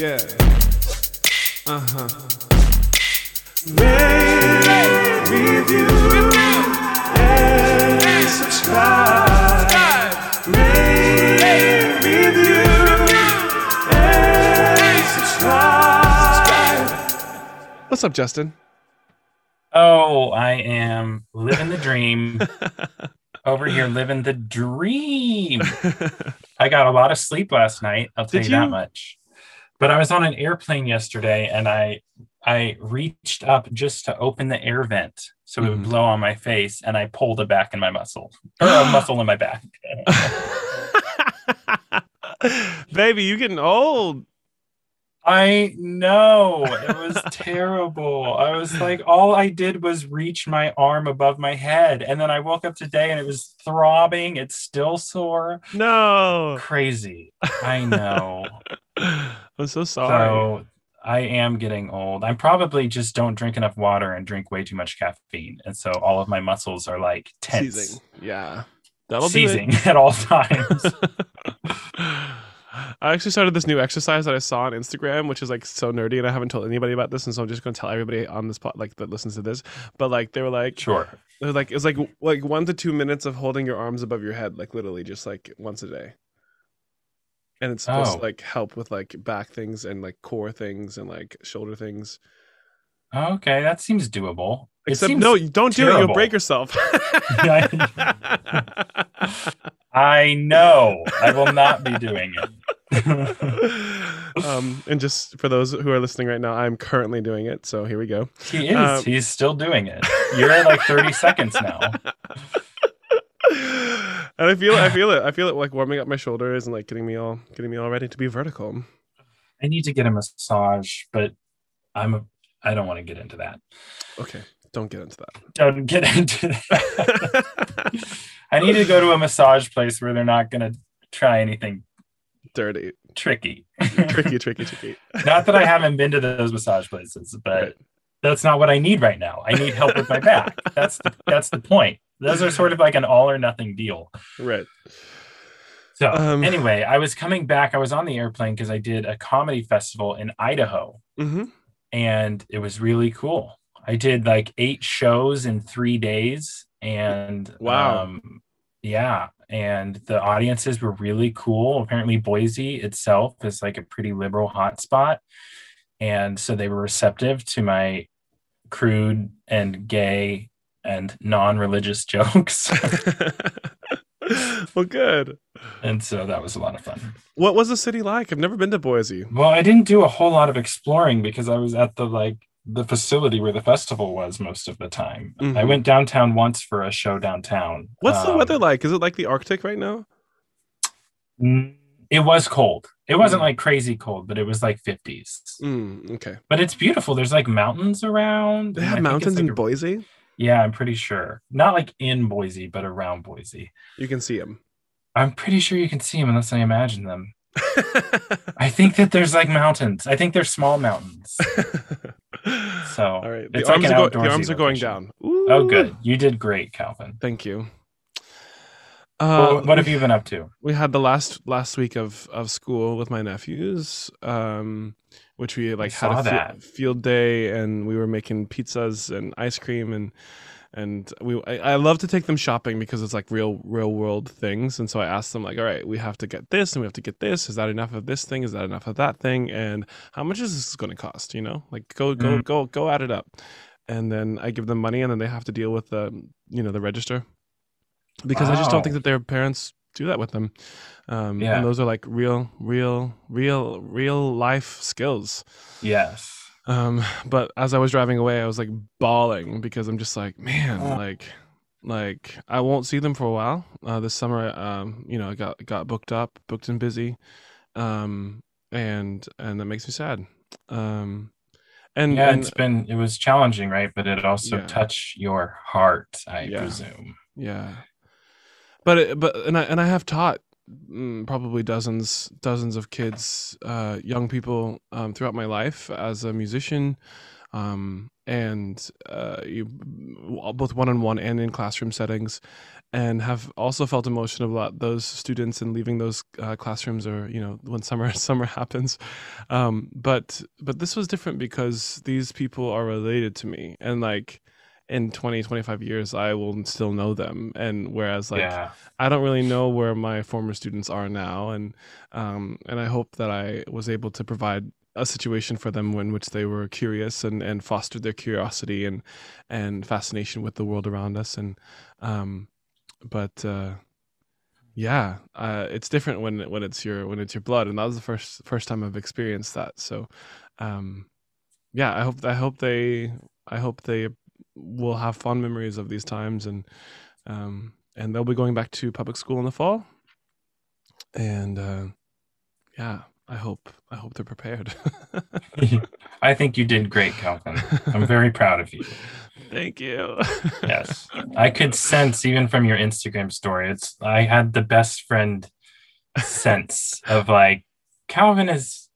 Yeah. Uh huh. Rate, review, and subscribe. Rate, review, and subscribe. What's up, Justin? Oh, I am living the dream. Over here living the dream. I got a lot of sleep last night, I'll tell Did you, that much. But I was on an airplane yesterday and I I reached up just to open the air vent so it would Mhm. blow on my face and I pulled it back in my muscle. Or a muscle in my back. Baby, you getting old. I know it was terrible. I was like, all I did was reach my arm above my head, and then I woke up today and it was throbbing. It's still sore. No. Crazy. I know. I'm so sorry. so I am getting old. I probably just don't drink enough water and drink way too much caffeine, and so all of my muscles are like tense, Seizing. Yeah. That'll seizing at all times. I actually started this new exercise that I saw on Instagram, which is like so nerdy, and I haven't told anybody about this, and so I'm just gonna tell everybody on this spot like that listens to this. But like they were like, sure. they were like it's like like one to two minutes of holding your arms above your head, like literally just like once a day. And it's supposed Oh. to like help with like back things and like core things and like shoulder things. Okay, that seems doable. It Except no, you don't do it. You'll break yourself. I know. I will not be doing it. um, and just for those who are listening right now, I'm currently doing it. So here we go. He is. Um, He's still doing it. You're at like 30 seconds now. and I feel, I feel it. I feel it like warming up my shoulders and like getting me all, getting me all ready to be vertical. I need to get a massage, but I'm a, I don't want to get into that. Okay, don't get into that. Don't get into that. I need to go to a massage place where they're not going to try anything Dirty, tricky. tricky, tricky, tricky. not that I haven't been to those massage places, but Right. that's not what I need right now. I need help with my back. That's the, that's the point. Those are sort of like an all or nothing deal. Right. So Um, anyway, I was coming back. I was on the airplane because I did a comedy festival in Idaho, Mm-hmm. and it was really cool. I did like eight shows in three days, and Wow. um, yeah, and the audiences were really cool. Apparently, Boise itself is like a pretty liberal hotspot, and so they were receptive to my crude and gay and non-religious jokes, well, good. and so that was a lot of fun. What was the city like? I've never been to Boise. Well, I didn't do a whole lot of exploring because I was at the like the facility where the festival was most of the time. I Mhm. went downtown once for a show downtown. What's the Um, weather like? Is it like the Arctic right now? mm, It was cold. It wasn't Mm. like crazy cold, but it was like 50s. Mm, okay. But it's beautiful. There's like mountains around. They have mountains like, in a- Boise. Yeah, I'm pretty sure. Not like in Boise, but around Boise. You can see them. I'm pretty sure you can see them unless I imagine them. I think that there's like mountains. I think they're small mountains. So all right, the it's like arms, an are, go- the arms are going down. Oh, good. You did great, Calvin. Thank you. Well, Uh, what have you been up to? we had the last last week of of school with my nephews um which we like had saw a field day and we were making pizzas and ice cream and and we I, I love to take them shopping because it's like real real world things. And so i asked them like all right we have to get this and we have to get this. Is that enough of this thing? Is that enough of that thing? And how much is this going to cost? You know? Like go go Mhm. go go add it up. And then i give them money and then they have to deal with the you know the register. Because i just don't think that their parents do that with them. Um Yeah. and those are like real real real real life skills. Yes. Um but as i was driving away i was like bawling because i'm just like man Uh. like like i won't see them for a while uh this summer um you know i got got booked up booked and busy um and and that makes me sad um and, yeah, and it's been it was challenging, right? But it also Yeah. touched your heart, I Yeah. presume. Yeah, but it, but and I and I have taught probably dozens dozens of kids, uh, young people um, throughout my life as a musician, um, and uh, you both one on one and in classroom settings, and have also felt emotion about those students and leaving those uh, classrooms or you know when summer summer happens. Um, but but this was different because these people are related to me and like in 20 25 years i will still know them and whereas like yeah. I don't really know where my former students are now, and um, and I hope that I was able to provide a situation for them in which they were curious and, and fostered their curiosity and and fascination with the world around us. And um, but uh, yeah, uh, it's different when when it's your when it's your blood, and that was the first first time I've experienced that. So um, yeah, I hope I hope they I hope they will have fond memories of these times and um, and they'll be going back to public school in the fall. And uh, yeah, I hope I hope they're prepared. I think you did great, Calvin. I'm very proud of you. Thank you. Yes. I could sense even from your Instagram story. It's I had the best friend sense of like Calvin is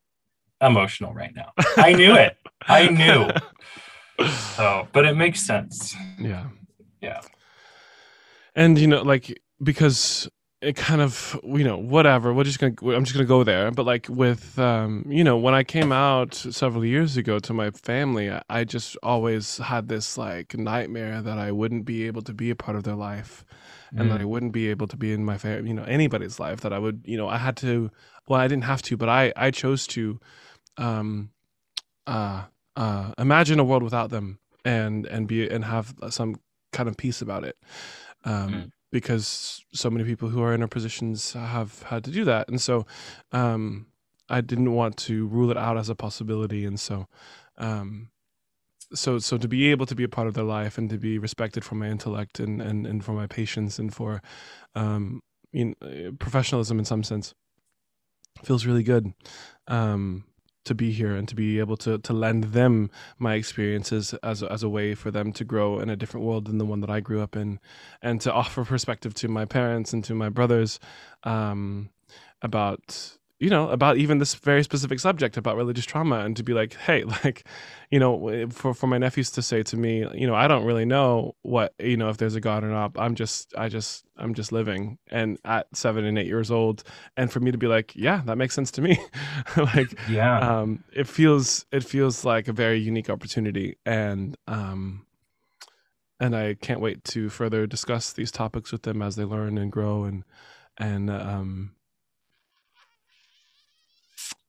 emotional right now. I knew it. I knew. So, but it makes sense. Yeah. Yeah. And you know, like because it kind of you know whatever we're just gonna i'm just gonna go there but like with um you know when i came out several years ago to my family I, just always had this like nightmare that i wouldn't be able to be a part of their life and that i wouldn't be able to be in my family you know anybody's life that i would you know i had to well i didn't have to but i i chose to um uh uh imagine a world without them and and be and have some kind of peace about it. Um Mm. because so many people who are in our positions have had to do that. And so um i didn't want to rule it out as a possibility. And so um so so to be able to be a part of their life and to be respected for my intellect and and, and for my patience and for um in, uh, professionalism in some sense feels really good. Um to be here and to be able to to lend them my experiences as as a way for them to grow in a different world than the one that I grew up in, and to offer perspective to my parents and to my brothers um, about you know about even this very specific subject about religious trauma and to be like hey like you know for for my nephews to say to me you know I don't really know what you know if there's a god or not. I'm just I just I'm just living and at 7 and 8 years old. And for me to be like yeah that makes sense to me. Like Yeah. um, it feels it feels like a very unique opportunity and um, and I can't wait to further discuss these topics with them as they learn and grow and and um,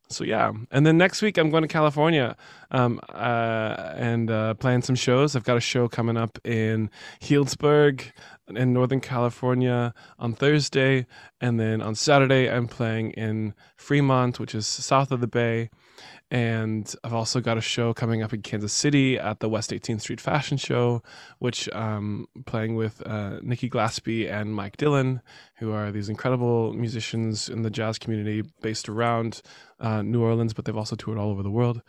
so yeah. And then next week I'm going to California um, uh, and uh, playing some shows. I've got a show coming up in Healdsburg in Northern California on Thursday. And then on Saturday I'm playing in Fremont which is south of the bay and I've also got a show coming up in Kansas City at the West 18th Street Fashion Show, which um playing with uh, Nikki Glaspie and Mike Dillon, who are these incredible musicians in the jazz community based around uh, New Orleans, but they've also toured all over the world.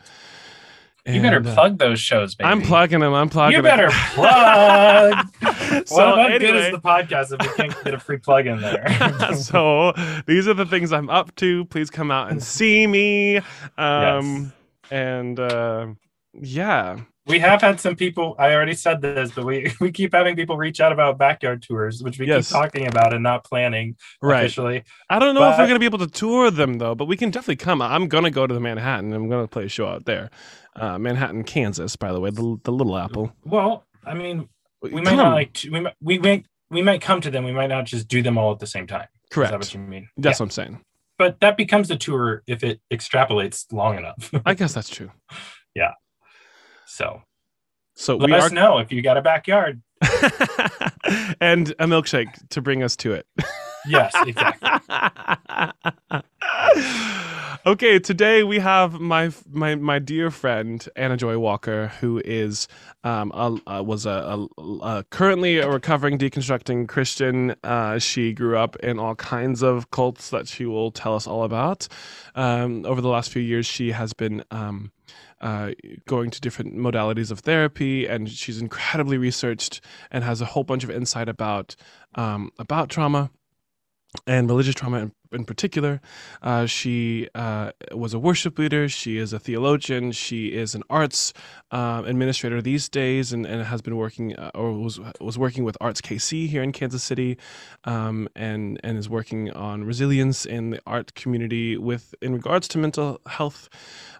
You better And, uh, plug those shows, baby. I'm plugging them. I'm plugging. You them. better plug. so well, what good anyway, is the podcast if we can't get a free plug in there? so these are the things I'm up to. Please come out and see me. Um, And uh, yeah, we have had some people. I already said this, but we we keep having people reach out about backyard tours, which we Yes. keep talking about and not planning right. officially. I don't know if we're gonna be able to tour them though, but we can definitely come. I'm gonna go to the Manhattan. I'm gonna play a show out there, uh, Manhattan, Kansas. By the way, the, the Little Apple. Well, I mean, we might not like to, we might, we might we might come to them. We might not just do them all at the same time. Is that what correct. you mean? That's Yeah. what I'm saying. But that becomes a tour if it extrapolates long enough. I guess that's true. Yeah. So So let we us are, know if you got a backyard. and a milkshake to bring us to it. Yes, exactly. okay, today we have my my my dear friend Anna Joy Walker, who is um a, a- was a, a, a currently a recovering deconstructing Christian. Uh, she grew up in all kinds of cults that she will tell us all about. Um, over the last few years, she has been um, uh, going to different modalities of therapy, and she's incredibly researched and has a whole bunch of insight about um, about trauma and religious trauma in, in particular. Uh, she uh, was a worship leader. She is a theologian. She is an arts uh, administrator these days, and, and has been working uh, or was was working with Arts KC here in Kansas City, um, and and is working on resilience in the art community with in regards to mental health.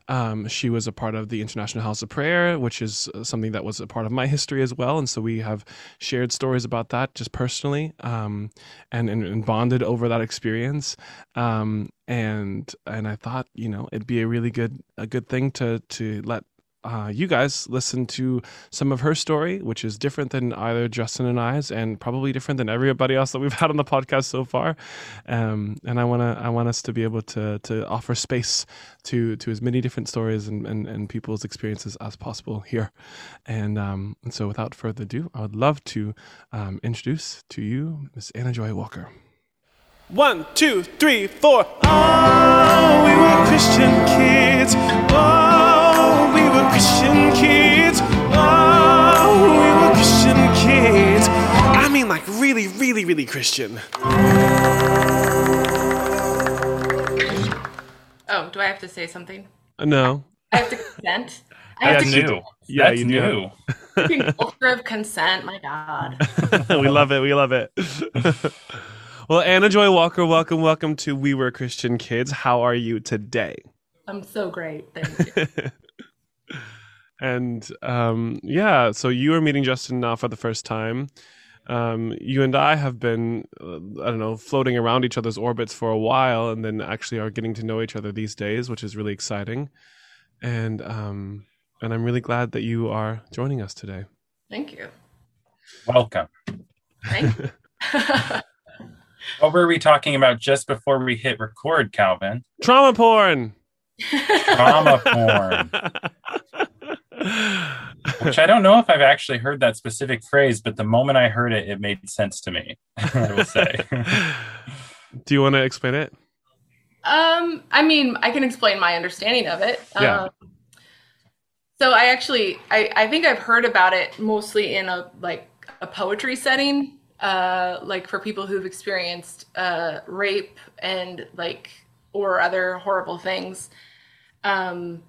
Um, she was a part of the International House of Prayer, which is uh, something that was a part of my history as well. And so we have shared stories about that just personally um, and, and, and bonded over that experience. Um, and and I thought, you know, it'd be a really good a good thing to to let uh, you guys listen to some of her story, which is different than either Justin and I's, and probably different than everybody else that we've had on the podcast so far. Um, and I wanna I want us to be able to to offer space to to as many different stories and and, and people's experiences as possible here. And um, and so, without further ado, I would love to um, introduce to you Miss Anna Joy Walker. One, two, three, four. Oh, we were Christian kids. Oh, we were Christian kids. Oh, we were Christian kids. I mean, like really, really, really Christian. Oh, do I have to say something? Uh, No, I have to consent. I have That's to new. Yeah, That's you do. new. keep culture of consent. My God. we love it. We love it. well, Anna Joy Walker, welcome, welcome to We Were Christian Kids. How are you today? I'm so great. Thank you. and um, yeah, so you are meeting Justin now for the first time. Um, you and I have been, uh, I don't know, floating around each other's orbits for a while, and then actually are getting to know each other these days, which is really exciting. And um, and I'm really glad that you are joining us today. Thank you. Welcome. Thank you. What were we talking about just before we hit record, Calvin? Trauma porn. Trauma porn. Which I don't know if I've actually heard that specific phrase, but the moment I heard it, it made sense to me. I will say. Do you want to explain it? Um, I mean, I can explain my understanding of it. Yeah. Um, so I actually, I, I think I've heard about it mostly in a like a poetry setting, uh, like for people who've experienced uh, rape and like or other horrible things. Um,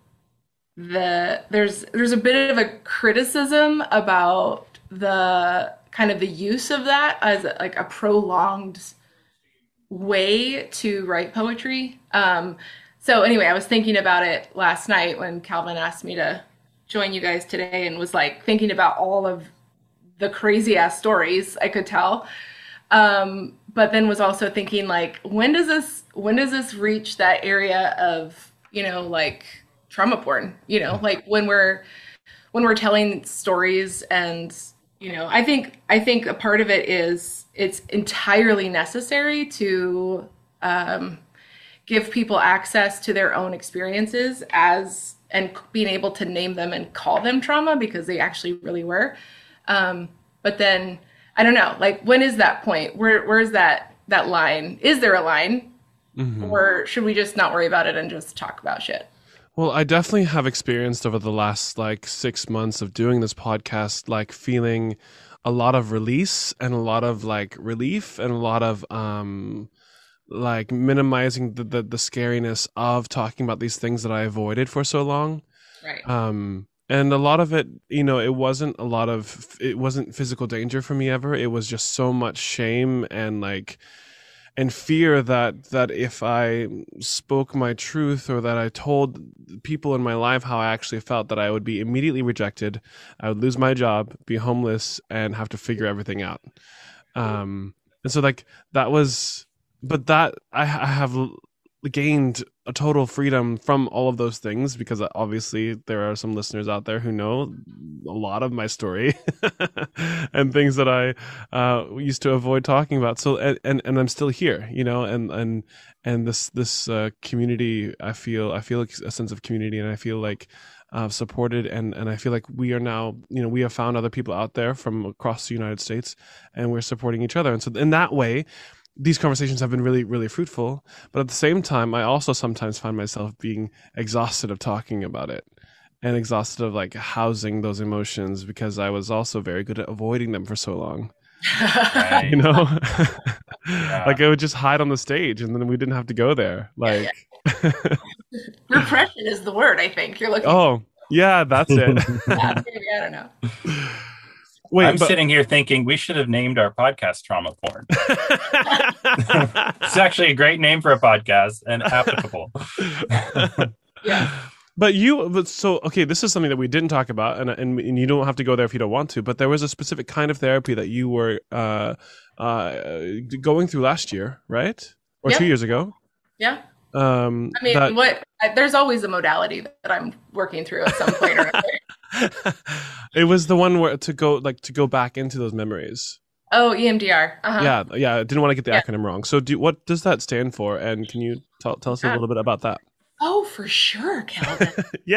the there's there's a bit of a criticism about the kind of the use of that as like a prolonged way to write poetry. Um, so anyway, I was thinking about it last night when Calvin asked me to join you guys today, and was like thinking about all of the crazy ass stories I could tell. Um, but then was also thinking like, when does this when does this reach that area of you know like trauma porn? You know, like when we're when we're telling stories and you know i think i think a part of it is it's entirely necessary to um, give people access to their own experiences as and being able to name them and call them trauma because they actually really were um, but then i don't know like when is that point? Where where's that that line? Is there a line? Or should we just not worry about it and just talk about shit? Well, I definitely have experienced over the last like six months of doing this podcast, like feeling a lot of release and a lot of like relief and a lot of um like minimizing the, the the scariness of talking about these things that I avoided for so long. right. Um and a lot of it, you know, it wasn't a lot of it wasn't physical danger for me ever. It was just so much shame and like and fear that that if I spoke my truth or that I told people in my life how I actually felt that I would be immediately rejected, I would lose my job, be homeless, and have to figure everything out. Um, and so like that was, but that I, I have gained a total freedom from all of those things because obviously there are some listeners out there who know a lot of my story and things that I uh, used to avoid talking about. So and, and and I'm still here, you know, and and and this this uh, community, I feel I feel a sense of community, and I feel like uh, supported, and and I feel like we are now, you know, we have found other people out there from across the United States, and we're supporting each other, and so in that way these conversations have been really really fruitful but at the same time i also sometimes find myself being exhausted of talking about it and exhausted of like housing those emotions because i was also very good at avoiding them for so long Right. you know Yeah. Like I would just hide on the stage, and then we didn't have to go there. Like, Repression is the word I think you're looking. oh yeah, that's it. for. Yeah, maybe, I don't know. Wait, I'm but sitting here thinking we should have named our podcast trauma porn. It's actually a great name for a podcast and applicable. Yeah. But you, but so okay, this is something that we didn't talk about, and, and and you don't have to go there if you don't want to. But there was a specific kind of therapy that you were uh, uh, going through last year, right, or Yeah. two years ago. Yeah. Um, I mean, that- what? I, there's always a modality that I'm working through at some point or another. it was the one where to go like to go back into those memories. Oh, EMDR. Uh-huh. Yeah, yeah. I didn't want to get the Yeah. acronym wrong. So, do what does that stand for? And can you tell tell us a little bit about that? Oh, for sure, Calvin.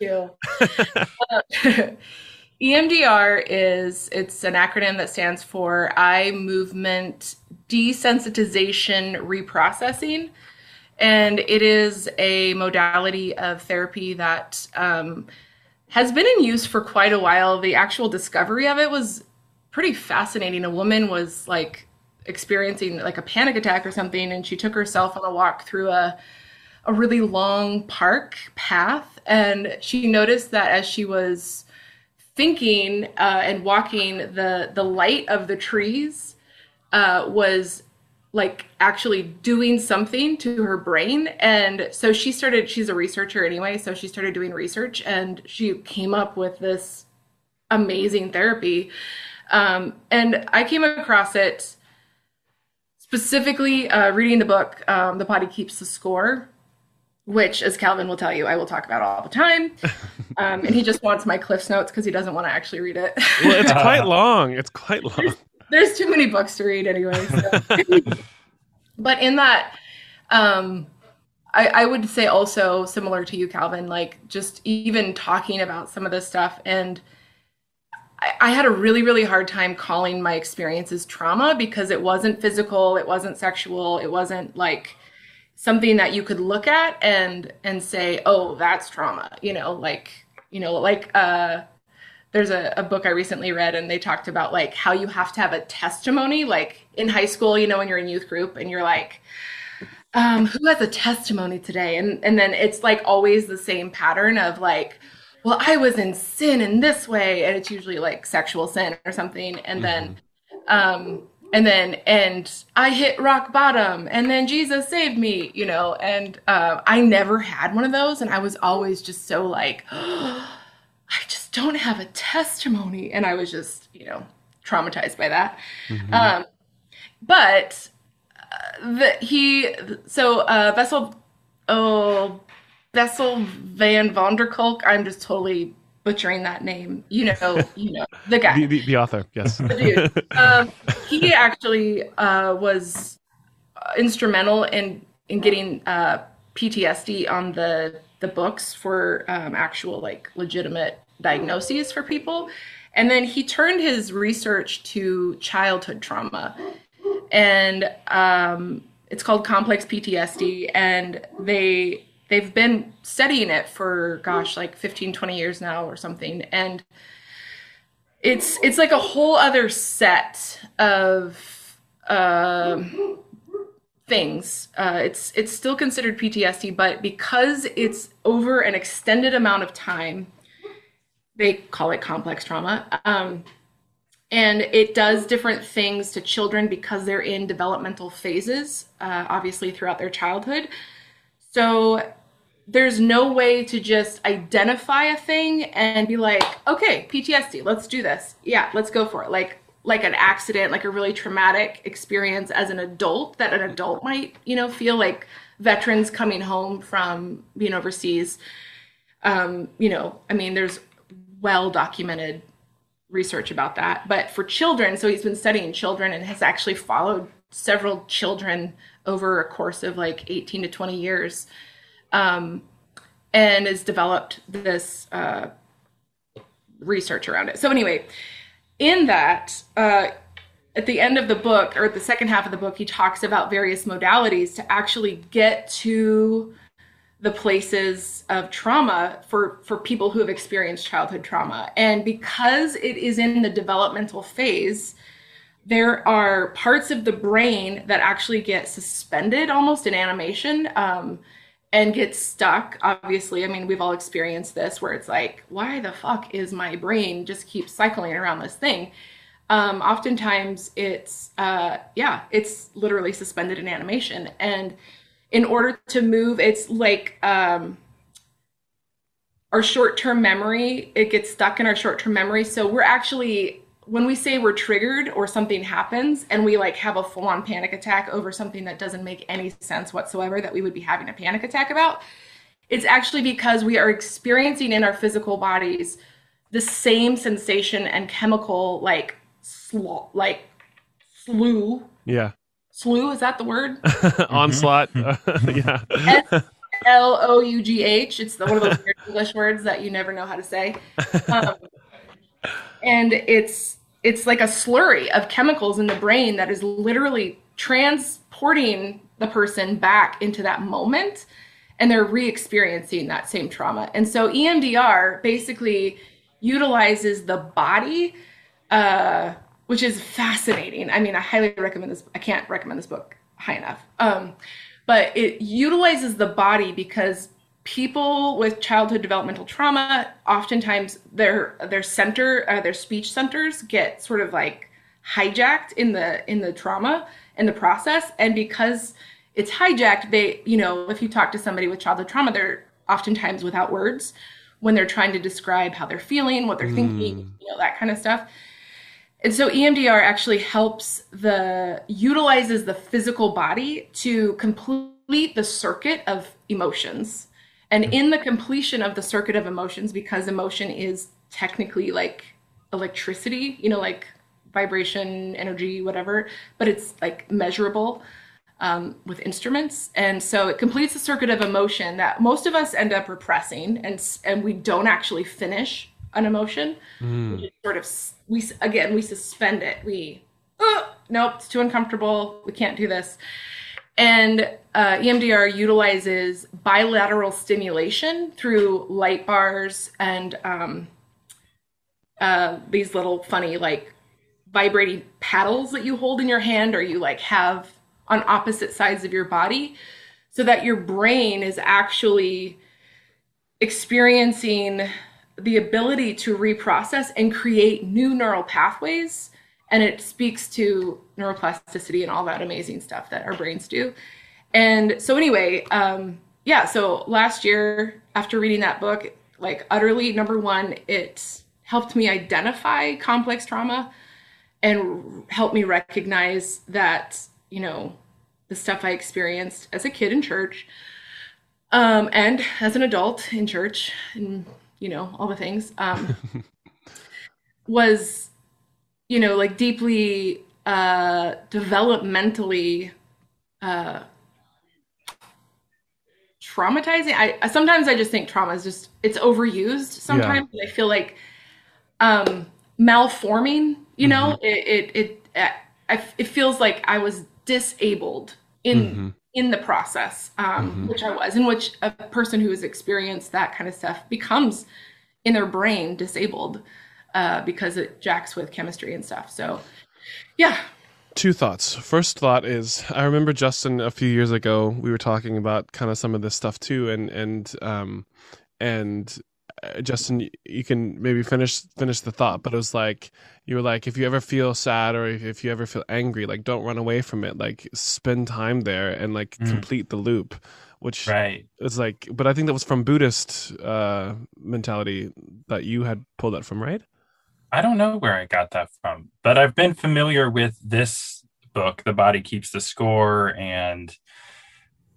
To. Uh, EMDR is it's an acronym that stands for eye movement desensitization reprocessing, and it is a modality of therapy that um, has been in use for quite a while. The actual discovery of it was pretty fascinating. A woman was like experiencing like a panic attack or something, and she took herself on a walk through a a really long park path and she noticed that as she was thinking uh, and walking the the light of the trees uh, was like actually doing something to her brain and so she started she's a researcher anyway so she started doing research and she came up with this amazing therapy um, and i came across it specifically uh, reading the book um, the body keeps the score which as calvin will tell you i will talk about all the time um, and he just wants my cliffs notes because he doesn't want to actually read it well, it's quite long. It's quite long. there's too many books to read anyway. So. but in that, um, I, I would say also similar to you, Calvin, like just even talking about some of this stuff. And I, I had a really, really hard time calling my experiences trauma because it wasn't physical, it wasn't sexual, it wasn't like something that you could look at and and say, oh, that's trauma. You know, like you know, like uh there's a, a book I recently read and they talked about like how you have to have a testimony like in high school, you know, when you're in youth group and you're like, um, who has a testimony today? And and then it's like always the same pattern of like, well, I was in sin in this way, and it's usually like sexual sin or something, and then um and then and I hit rock bottom and then Jesus saved me, you know, and uh, I never had one of those and I was always just so like I just don't have a testimony. And I was just, you know, traumatized by that. Um, but uh, the, he, so uh, Vessel, oh, Vessel van Vonderkolk, I'm just totally butchering that name. You know, you know, the guy The, the, the author, yes. dude. Um, he actually uh, was instrumental in in getting uh, PTSD on the the books for um, actual like legitimate diagnoses for people, and then he turned his research to childhood trauma, and um, it's called complex PTSD, and they they've been studying it for gosh like 15 20 years now or something. And it's it's like a whole other set of um, things. Uh, it's it's still considered PTSD, but because it's over an extended amount of time, they call it complex trauma. Um, and it does different things to children because they're in developmental phases, uh, obviously throughout their childhood. So there's no way to just identify a thing and be like, okay, PTSD, let's do this. Yeah, let's go for it. Like like an accident, like a really traumatic experience as an adult that an adult might, you know, feel like veterans coming home from being overseas. Um, you know, I mean, there's well documented research about that. But for children, so he's been studying children and has actually followed several children over a course of like 18 to 20 years um, and has developed this uh, research around it. So, anyway, in that, uh, at the end of the book, or at the second half of the book, he talks about various modalities to actually get to the places of trauma for for people who have experienced childhood trauma and because it is in the developmental phase there are parts of the brain that actually get suspended almost in animation um, and get stuck. Obviously, I mean, we've all experienced this where it's like, why the fuck is my brain just keeps cycling around this thing? Um, oftentimes, it's, uh, yeah, it's literally suspended in animation. And in order to move, it's like, um, our short-term memory it gets stuck in our short-term memory so we're actually when we say we're triggered or something happens and we like have a full-on panic attack over something that doesn't make any sense whatsoever that we would be having a panic attack about it's actually because we are experiencing in our physical bodies the same sensation and chemical like sl- like slew Yeah. Slew is that the word Onslaught. yeah. L O U G H. It's the, one of those weird English words that you never know how to say. Um, and it's it's like a slurry of chemicals in the brain that is literally transporting the person back into that moment and they're re-experiencing that same trauma and so emdr basically utilizes the body uh, which is fascinating. I mean i highly recommend this i can't recommend this book high enough. Um, but it utilizes the body because people with childhood developmental trauma oftentimes their their center uh, their speech centers get sort of like hijacked in the in the trauma and the process. And because it's hijacked they you know if you talk to somebody with childhood trauma they're oftentimes without words when they're trying to describe how they're feeling what they're thinking you know that kind of stuff and so EMDR actually helps the utilizes the physical body to complete the circuit of emotions. And in the completion of the circuit of emotions, because emotion is technically like electricity, you know, like vibration, energy, whatever, but it's like measurable um, with instruments. And so it completes the circuit of emotion that most of us end up repressing and, and we don't actually finish an emotion. We just sort of, we, again, we suspend it. We, oh, nope, it's too uncomfortable. We can't do this. And uh, EMDR utilizes bilateral stimulation through light bars and um, uh, these little funny, like vibrating paddles that you hold in your hand or you like have on opposite sides of your body so that your brain is actually experiencing the ability to reprocess and create new neural pathways and it speaks to neuroplasticity and all that amazing stuff that our brains do. And so anyway um yeah so last year after reading that book like utterly number one it helped me identify complex trauma and helped me recognize that you know the stuff i experienced as a kid in church um, and as an adult in church and you know all the things um, was you know like deeply uh, developmentally uh, traumatizing. I, sometimes i just think trauma is just it's overused sometimes i feel like um malforming you know it it it, I, it feels like i was disabled in in the process um which i was in which a person who has experienced that kind of stuff becomes in their brain disabled uh because it jacks with chemistry and stuff so yeah Two thoughts. First thought is I remember Justin a few years ago. We were talking about kind of some of this stuff too, and and um and Justin, you can maybe finish finish the thought, but it was like you were like, if you ever feel sad or if, if you ever feel angry, like don't run away from it. Like spend time there and like Mm. complete the loop, which Right. is like. But I think that was from Buddhist uh mentality that you had pulled that from, right? I don't know where I got that from, but I've been familiar with this book, The Body Keeps the Score, and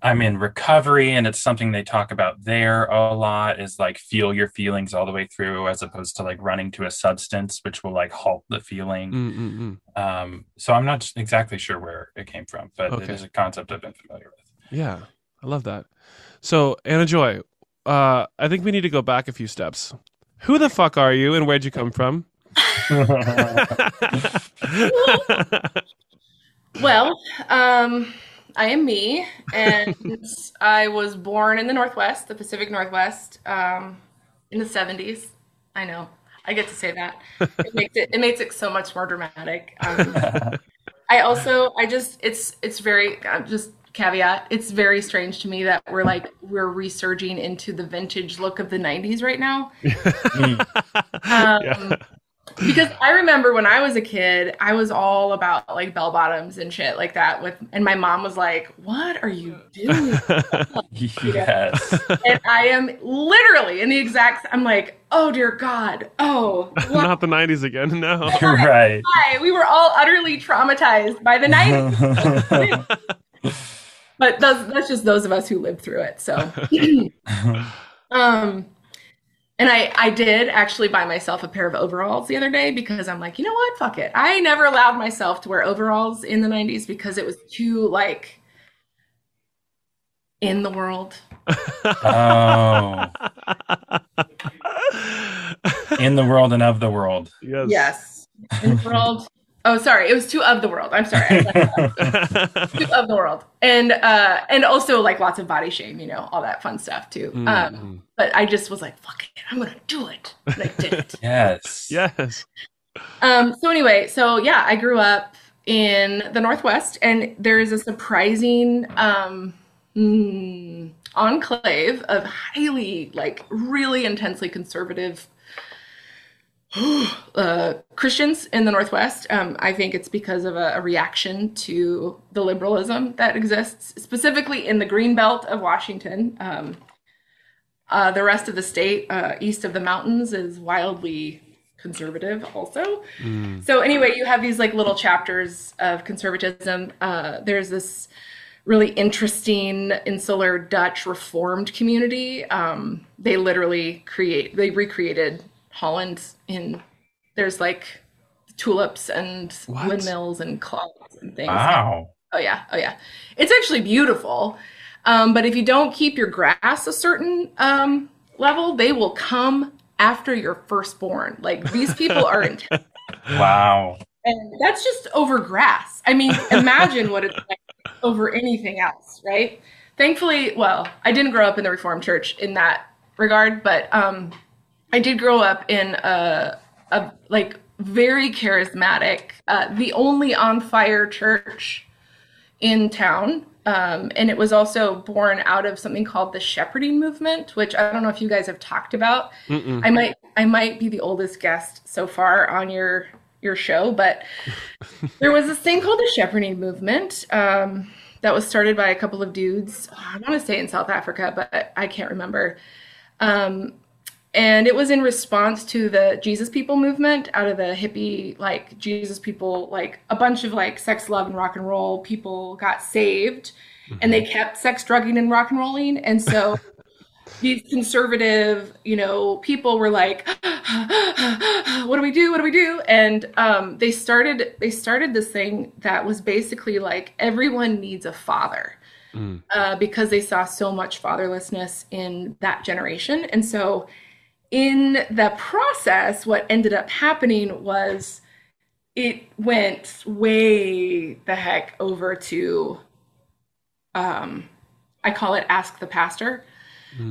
I'm in recovery, and it's something they talk about there a lot is like feel your feelings all the way through, as opposed to like running to a substance, which will like halt the feeling. Mm-mm-mm. Um, so I'm not exactly sure where it came from, but it Okay. is a concept I've been familiar with. Yeah, I love that. So, Anna Joy, uh, I think we need to go back a few steps. Who the fuck are you, and where'd you come from? Well, um, I am me, and I was born in the Northwest, the Pacific Northwest, um, in the 70s. I know. I get to say that. It makes it it makes it so much more dramatic. Um, I also I just it's it's very just caveat. It's very strange to me that we're like we're resurging into the vintage look of the '90s right now. Um, Yeah. Because I remember when I was a kid, I was all about like bell bottoms and shit like that. With and my mom was like, "What are you doing?" yes. and I am literally in the exact. I'm like, "Oh dear God, oh? Not the '90s again. No. right. We were all utterly traumatized by the '90s, but those, that's just those of us who lived through it. So, um, and I I did actually buy myself a pair of overalls the other day because I'm like, you know what, fuck it. I never allowed myself to wear overalls in the '90s because it was too like in the world. oh, in the world and of the world. yes. Yes, in the world. Oh, sorry, it was two of the world. I'm sorry. I left that out. Too of the world, and uh, and also like lots of body shame, you know, all that fun stuff too. Mm, Um, but I just was like, fuck it, I'm gonna do it, and I did it. Yes. yes. Um, so anyway, so yeah, I grew up in the Northwest, and there is a surprising um, mm, enclave of highly, like, really intensely conservative uh, Christians in the Northwest. Um, I think it's because of a, a reaction to the liberalism that exists, specifically in the Green Belt of Washington. Um, uh, the rest of the state, uh, east of the mountains, is wildly conservative also. So anyway, you have these like little chapters of conservatism. Uh, there's this really interesting insular Dutch Reformed community. Um, they literally create, they recreated Holland in. There's like tulips and What? windmills and clocks and things. Wow. Oh yeah, oh yeah. It's actually beautiful. Um, but if you don't keep your grass a certain um, level, they will come after your firstborn. Like these people are intense. Wow. And that's just over grass. I mean, imagine what it's like over anything else, right? Thankfully, well, I didn't grow up in the Reformed Church in that regard, but um, I did grow up in a, a like very charismatic, uh, the only on fire church in town. Um, and it was also born out of something called the shepherding movement, which I don't know if you guys have talked about. I might I might be the oldest guest so far on your your show, but there was this thing called the shepherding movement um, that was started by a couple of dudes. I want to say in South Africa, but I can't remember. Um, and it was in response to the Jesus People movement out of the hippie, like Jesus people, like a bunch of like sex, love, and rock and roll people got saved, and they kept sex, drugging, and rock and rolling, and so these conservative, you know, people were like, "What do we do? What do we do?" And um, they started they started this thing that was basically like everyone needs a father uh, because they saw so much fatherlessness in that generation, and so in the process, what ended up happening was it went way the heck over to um, I call it ask the pastor.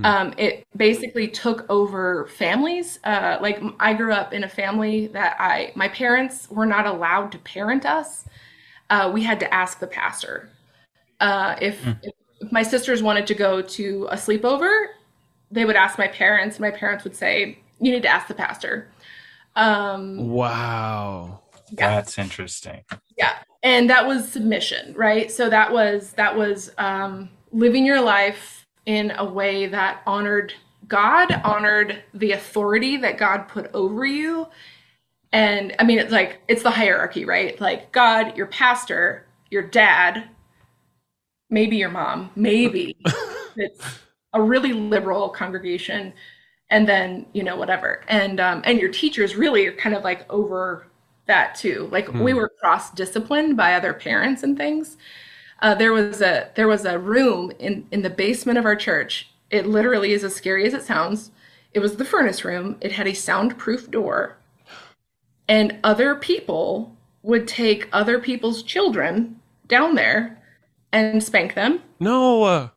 Um, it basically took over families. Uh, like I grew up in a family that I, my parents were not allowed to parent us. Uh, we had to ask the pastor. Uh, if, if my sisters wanted to go to a sleepover, they would ask my parents. My parents would say, "You need to ask the pastor." Um, Wow. That's interesting. yeah and that was submission right so that was that was um, living your life in a way that honored god honored the authority that god put over you and i mean it's like it's the hierarchy right like god your pastor your dad maybe your mom maybe it's a really liberal congregation and then you know whatever. And um, and your teachers really are kind of like over that too. Like we were cross disciplined by other parents and things. Uh, there was a there was a room in in the basement of our church. It literally is as scary as it sounds. It was the furnace room. It had a soundproof door. And other people would take other people's children down there and spank them. No.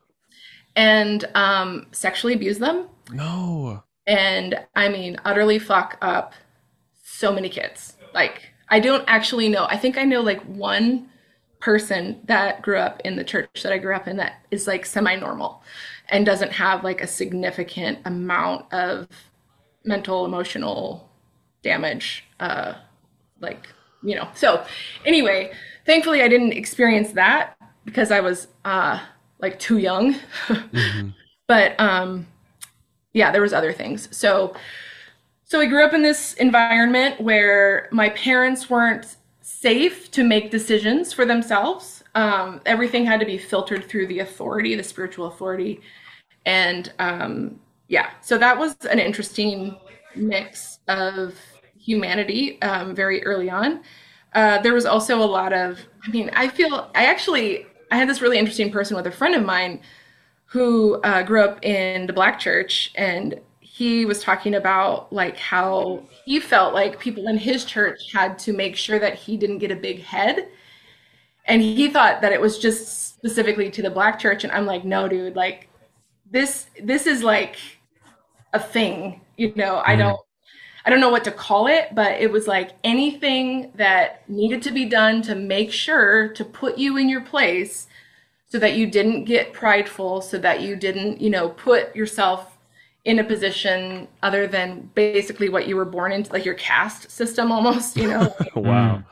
And um, sexually abuse them No. and I mean utterly fuck up so many kids. Like I don't actually know. I think I know like one person that grew up in the church that I grew up in that is like semi-normal and doesn't have like a significant amount of mental emotional damage uh like you know so anyway thankfully i didn't experience that because i was uh like too young. But um yeah there was other things. So so i grew up in this environment where my parents weren't safe to make decisions for themselves. Um, everything had to be filtered through the authority the spiritual authority. And um, yeah so that was an interesting mix of humanity um, very early on. Uh, there was also a lot of i mean i feel i actually i had this really interesting person with a friend of mine who uh, grew up in the black church and he was talking about like how he felt like people in his church had to make sure that he didn't get a big head. And he thought that it was just specifically to the black church and i'm like no dude like this this is like a thing you know? I don't i don't know what to call it but it was like anything that needed to be done to make sure to put you in your place so that you didn't get prideful so that you didn't you know put yourself in a position other than basically what you were born into like your caste system almost you know wow.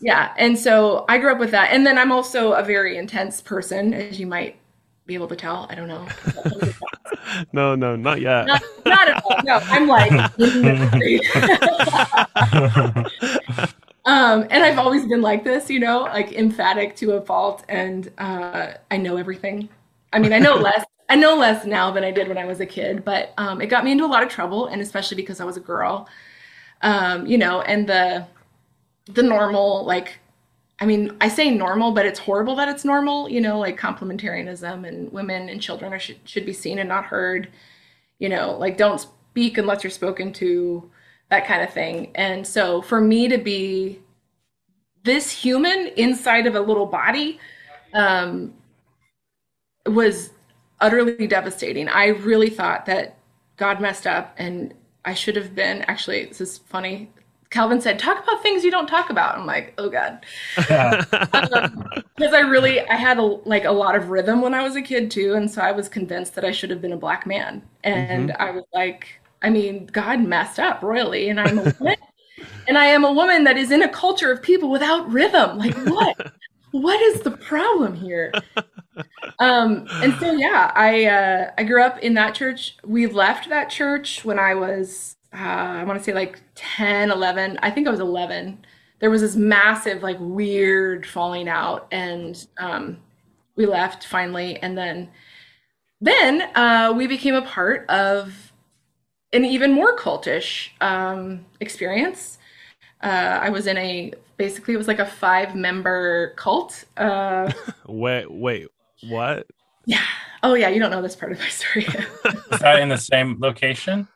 yeah and so i grew up with that and then i'm also a very intense person as you might be able to tell? I don't know. No, no, not yet. not, not at all. No i'm like um and i've always been like this you know like emphatic to a fault and uh i know everything. I mean i know less i know less now than i did when i was a kid but um it got me into a lot of trouble and especially because i was a girl. Um you know and the the normal like i mean i say normal but it's horrible that it's normal you know like complementarianism and women and children are, should, should be seen and not heard you know like don't speak unless you're spoken to that kind of thing. And so for me to be this human inside of a little body um, was utterly devastating. I really thought that god messed up and i should have been actually this is funny calvin said talk about things you don't talk about i'm like oh god because I really I had a, like a lot of rhythm when I was a kid too, and so I was convinced that I should have been a black man, and I was like, I mean, God messed up royally, and I'm a woman, and I am a woman that is in a culture of people without rhythm. Like what? what is the problem here? Um, and so yeah, I uh, I grew up in that church. We left that church when I was uh, I want to say like 10, 11. I think I was 11 there was this massive like weird falling out and um, we left finally and then then uh, we became a part of an even more cultish um, experience uh, i was in a basically it was like a five member cult uh, Wait, wait, what? yeah oh yeah you don't know this part of my story Is that in the same location?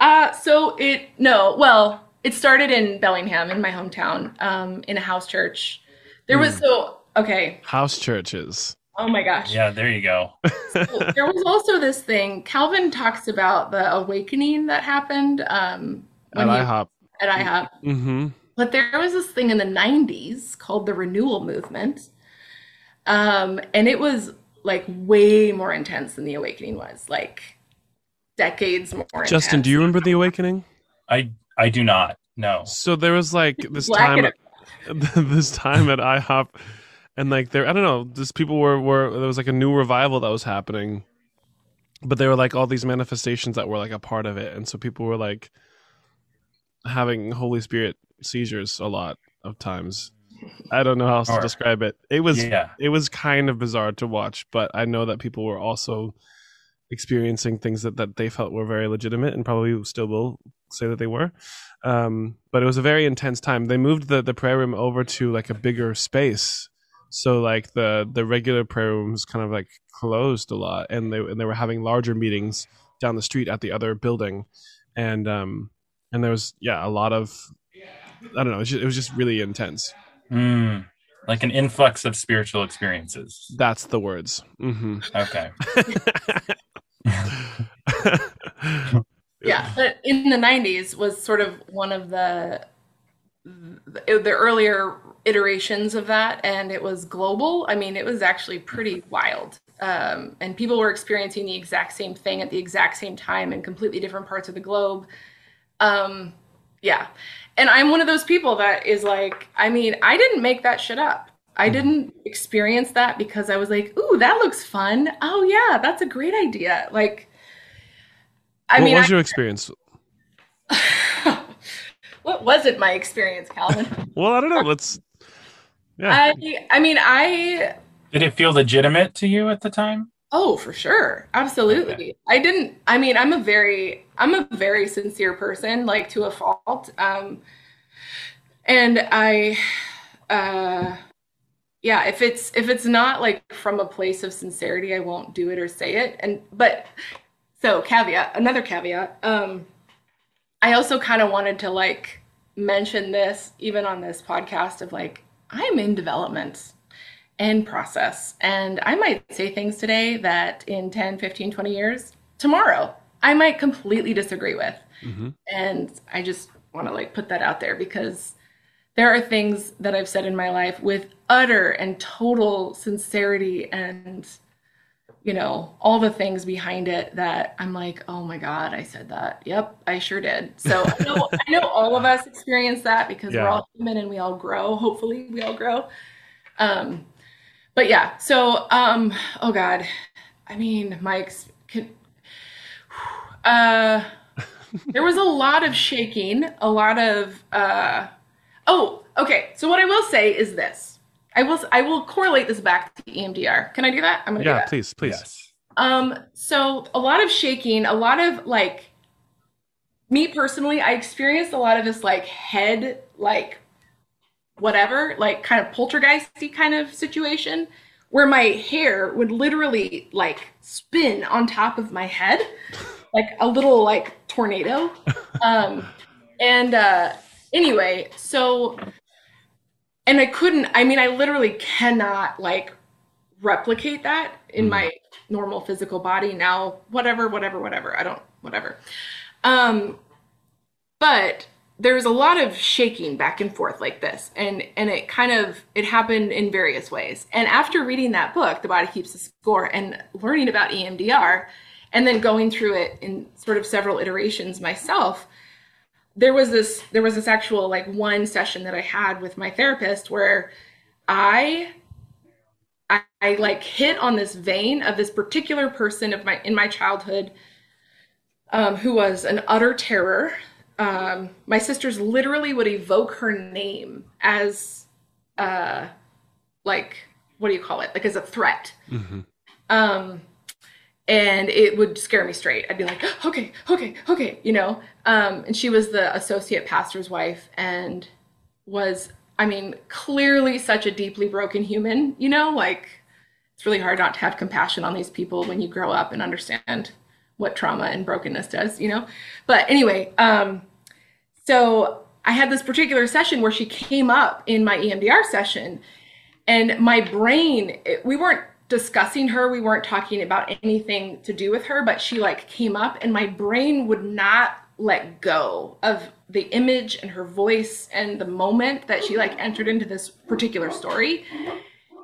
Uh, so it no, well, it started in Bellingham, in my hometown, um, in a house church. There was so okay. House churches. Oh my gosh. Yeah, there you go. So there was also this thing. Calvin talks about the awakening that happened um, At when he- IHOP. at IHOP. Mm-hmm. But there was this thing in the 90s called the renewal movement. Um, and it was like way more intense than the awakening was, like decades more Justin, intense. do you remember the awakening? I I do not. No. So there was like this Black time, and- this time at IHOP, and like there, I don't know, just people were were there was like a new revival that was happening, but there were like all these manifestations that were like a part of it, and so people were like having Holy Spirit seizures a lot of times. I don't know how else to describe it. It was Yeah. it was kind of bizarre to watch, but I know that people were also experiencing things that, that they felt were very legitimate and probably still will say that they were. Um, but it was a very intense time. They moved the, the prayer room over to like a bigger space. So like the the regular prayer rooms kind of like closed a lot and they and they were having larger meetings down the street at the other building. And um and there was yeah, a lot of I don't know, it was just, it was just really intense. Mm, like an influx of spiritual experiences. That's the words. hmm Okay. yeah but in the 90s was sort of one of the, the earlier iterations of that and it was global. I mean it was actually pretty wild. Um, and people were experiencing the exact same thing at the exact same time in completely different parts of the globe. Um, yeah. And i'm one of those people that is like i mean i didn't make that shit up i Mm-hmm. didn't experience that because i was like ooh that looks fun oh yeah that's a great idea like i what mean what was I- your experience? what wasn't my experience calvin Well, I don't know. Let's. Yeah. I I mean I Did it feel legitimate to you at the time? oh for sure absolutely Okay. I didn't I mean I'm a very I'm a very sincere person like to a fault um and I uh yeah if it's if it's not like from a place of sincerity I won't do it or say it and but so caveat another caveat um I also kind of wanted to like mention this even on this podcast of like I'm in development and process and I might say things today that in 10, 15, 20 years tomorrow I might completely disagree with. Mhm. And I just want to like put that out there because there are things that I've said in my life with utter and total sincerity and you know all the things behind it that I'm like, oh my god, I said that. Yep, I sure did. So I know, I know all of us experience that because we're all human and we all grow. Hopefully, we all grow. Um, but yeah, so um, oh god, I mean, my ex- can, uh, there was a lot of shaking, a lot of uh, oh, okay. So what I will say is this. I will I will correlate this back to EMDR. Can I do that? I'm gonna do Yeah, that. please, please. Yes. Um, so a lot of shaking, a lot of like me personally, I experienced a lot of this like head, like whatever, like kind of poltergeisty kind of situation where my hair would literally like spin on top of my head like a little like tornado. Um and uh anyway, so and I couldn't I mean I literally cannot like replicate that in Mhm. my normal physical body. Now whatever whatever whatever. I don't whatever. Um but there was a lot of shaking back and forth like this. And and it kind of it happened in various ways. And after reading that book the body keeps the score and learning about emdr and then going through it in sort of several iterations myself there was this there was this actual like one session that i had with my therapist where i I, I like hit on this vein of this particular person of my in my childhood um, who was an utter terror. Um, my sisters literally would evoke her name as uh, like what do you call it? Like as a threat. Mhm. Um, and it would scare me straight. I'd be like, okay, okay, okay, you know. Um, and she was the associate pastor's wife and was, I mean, clearly such a deeply broken human, you know, like it's really hard not to have compassion on these people when you grow up and understand what trauma and brokenness does, you know. But anyway, um, so I had this particular session where she came up in my EMDR session, and my brain, it, we weren't discussing her, we weren't talking about anything to do with her, but she like came up, and my brain would not let go of the image and her voice and the moment that she like entered into this particular story.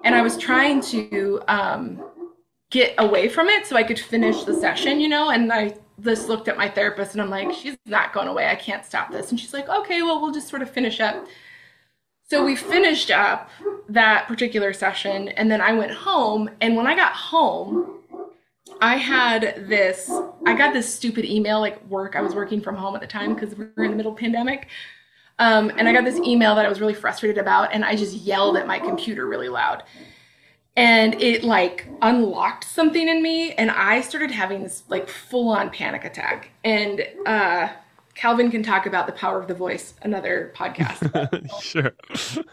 And i was trying to um, get away from it so i could finish the session you know? And i just looked at my therapist and i'm like she's not going away. I can't stop this. And she's like okay well we'll just sort of finish up so we finished up that particular session and then i went home and when i got home I had this, I got this stupid email, like work. I was working from home at the time because we were in the middle of pandemic. Um, and I got this email that I was really frustrated about, and I just yelled at my computer really loud. And it like unlocked something in me, and I started having this like full on panic attack. And uh, Calvin can talk about the power of the voice, another podcast sure.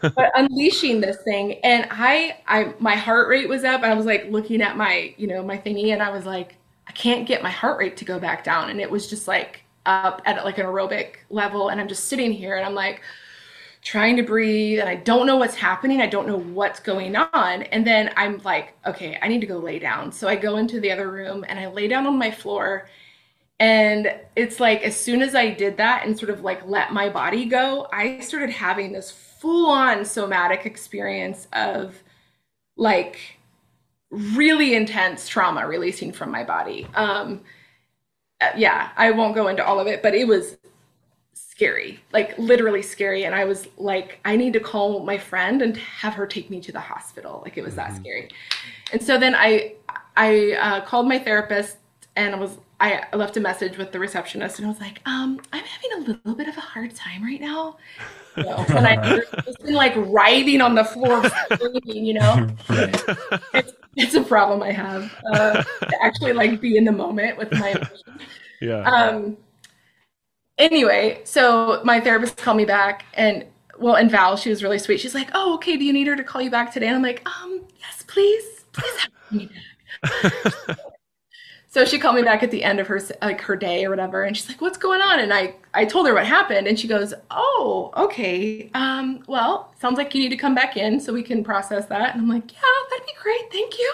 but unleashing this thing and I I my heart rate was up and I was like looking at my, you know, my thingy and I was like I can't get my heart rate to go back down and it was just like up at like an aerobic level and I'm just sitting here and I'm like trying to breathe and I don't know what's happening. I don't know what's going on. And then I'm like, okay, I need to go lay down. So I go into the other room and I lay down on my floor And it's like as soon as I did that and sort of like let my body go, I started having this full on somatic experience of like really intense trauma releasing from my body. Um, uh, yeah, I won't go into all of it, but it was scary, like literally scary. And I was like, I need to call my friend and have her take me to the hospital. Like it was that scary. And so then I, I uh, called my therapist and I was, I left a message with the receptionist and I was like, um, I'm having a little bit of a hard time right now. You know, and I just been like writhing on the floor, screaming, you know Right. it's, it's a problem I have uh, to actually like be in the moment with my emotions. Yeah. Um, anyway, so my therapist called me back and well, and Val, she was really sweet. She's like, "Oh, okay. Do you need her to call you back today?" And I'm like, "Um, yes, please, please have me back." So she called me back at the end of her like her day or whatever, and she's like, "What's going on?" And I I told her what happened, and she goes, "Oh, okay. Um, well, sounds like you need to come back in so we can process that." And I'm like, "Yeah, that'd be great. Thank you."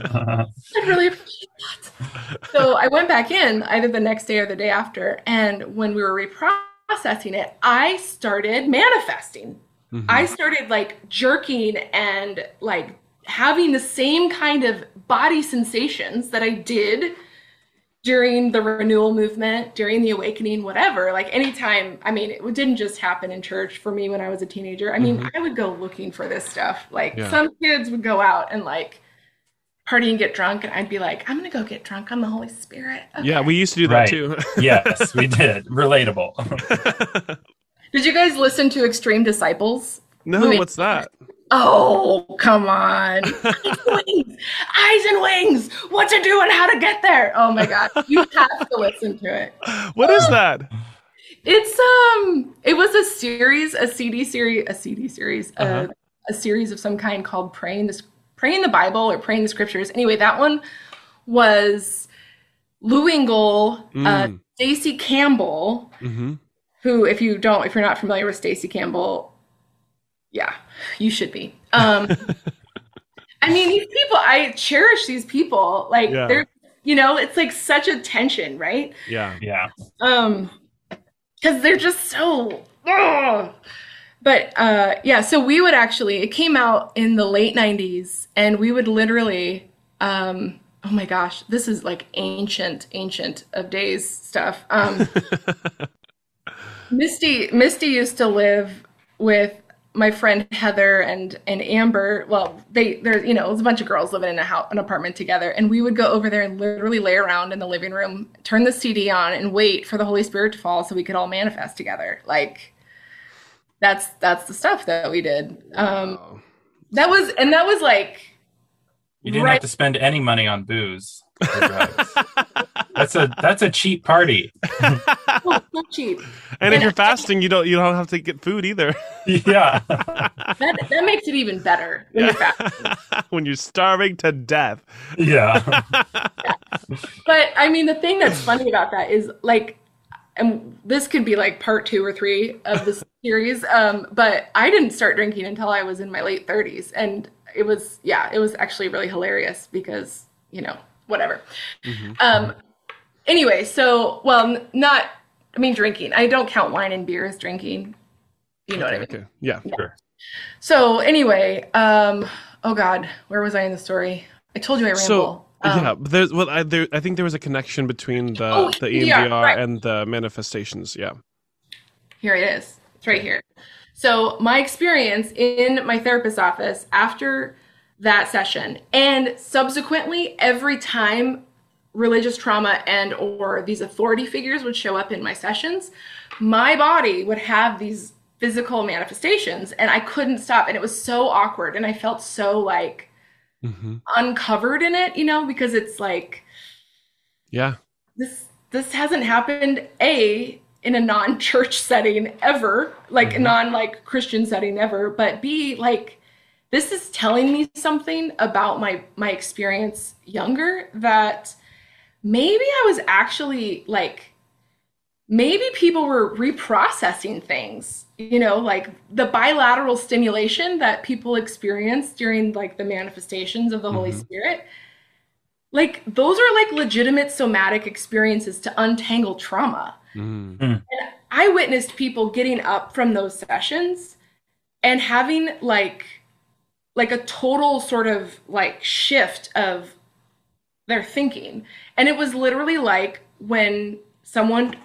I'd really appreciate that. So I went back in either the next day or the day after, and when we were reprocessing it, I started manifesting. I started like jerking and like having the same kind of body sensations that I did during the renewal movement, during the awakening, whatever. Like anytime, I mean, it didn't just happen in church for me when I was a teenager. I mean, mm-hmm. I would go looking for this stuff. Like Yeah. some kids would go out and like party and get drunk, and I'd be like, I'm gonna go get drunk on the Holy Spirit. Okay. yeah, we used to do that Right. too. yes, we did. Relatable. Did you guys listen to Extreme Disciples? no, what's that? Oh, come on. Eyes and wings. Eyes and wings. What to do and how to get there. Oh my god. You have to listen to it. What is that? It's um it was a series, a CD series, a CD series, Uh-huh. uh, a series of some kind called Praying the Praying the Bible or Praying the Scriptures. Anyway, that one was Lou Engle, uh, Mm. Stacey Campbell, hmm who if you don't if you're not familiar with Stacey Campbell, yeah, you should be. Um I mean, these people I cherish these people. Like Yeah. they're you know, it's like such a tension, right? Yeah. yeah. um because they're just so ugh. but uh yeah so we would actually it came out in the late 90s and we would literally um oh my gosh this is like ancient ancient of days stuff um misty misty used to live with my friend Heather and and Amber, well, they there you know, it was a bunch of girls living in a house, an apartment together, and we would go over there and literally lay around in the living room, turn the CD on, and wait for the Holy Spirit to fall so we could all manifest together. Like that's that's the stuff that we did. Um, Wow. that was and that was like You didn't Right. have to spend any money on booze or drugs. That's a that's a cheap party. oh, so cheap. and if you're fasting, you don't you don't have to get food either. yeah. That that makes it even better when you're fat. when you're starving to death. Yeah. But I mean, the thing that's funny about that is like, and this could be like part two or three of this series. Um, but I didn't start drinking until I was in my late 30s, and it was yeah, it was actually really hilarious because you know whatever. Um, anyway, so well, not I mean drinking. I don't count wine and beer as drinking. You know what I mean? Okay. Yeah. Sure. So anyway, um, oh God, where was I in the story? I told you I ramble. So Um, yeah, but there's well, I, there, I think there was a connection between the Oh, the yeah, EMDR right. and the manifestations. Yeah. Here it is. It's right here. So my experience in my therapist's office after that session and subsequently every time religious trauma and or these authority figures would show up in my sessions, my body would have these physical manifestations and I couldn't stop and it was so awkward and I felt so like hmm uncovered in it, you know, because it's like Yeah. this this hasn't happened a in a non-church setting ever like a non like christian setting ever but b like this is telling me something about my my experience younger that maybe i was actually like maybe people were reprocessing things you know like the bilateral stimulation that people experience during like the manifestations of the holy Mhm. spirit like those are like legitimate somatic experiences to untangle trauma. Mm. And I witnessed people getting up from those sessions and having like like a total sort of like shift of their thinking. And it was literally like when someone,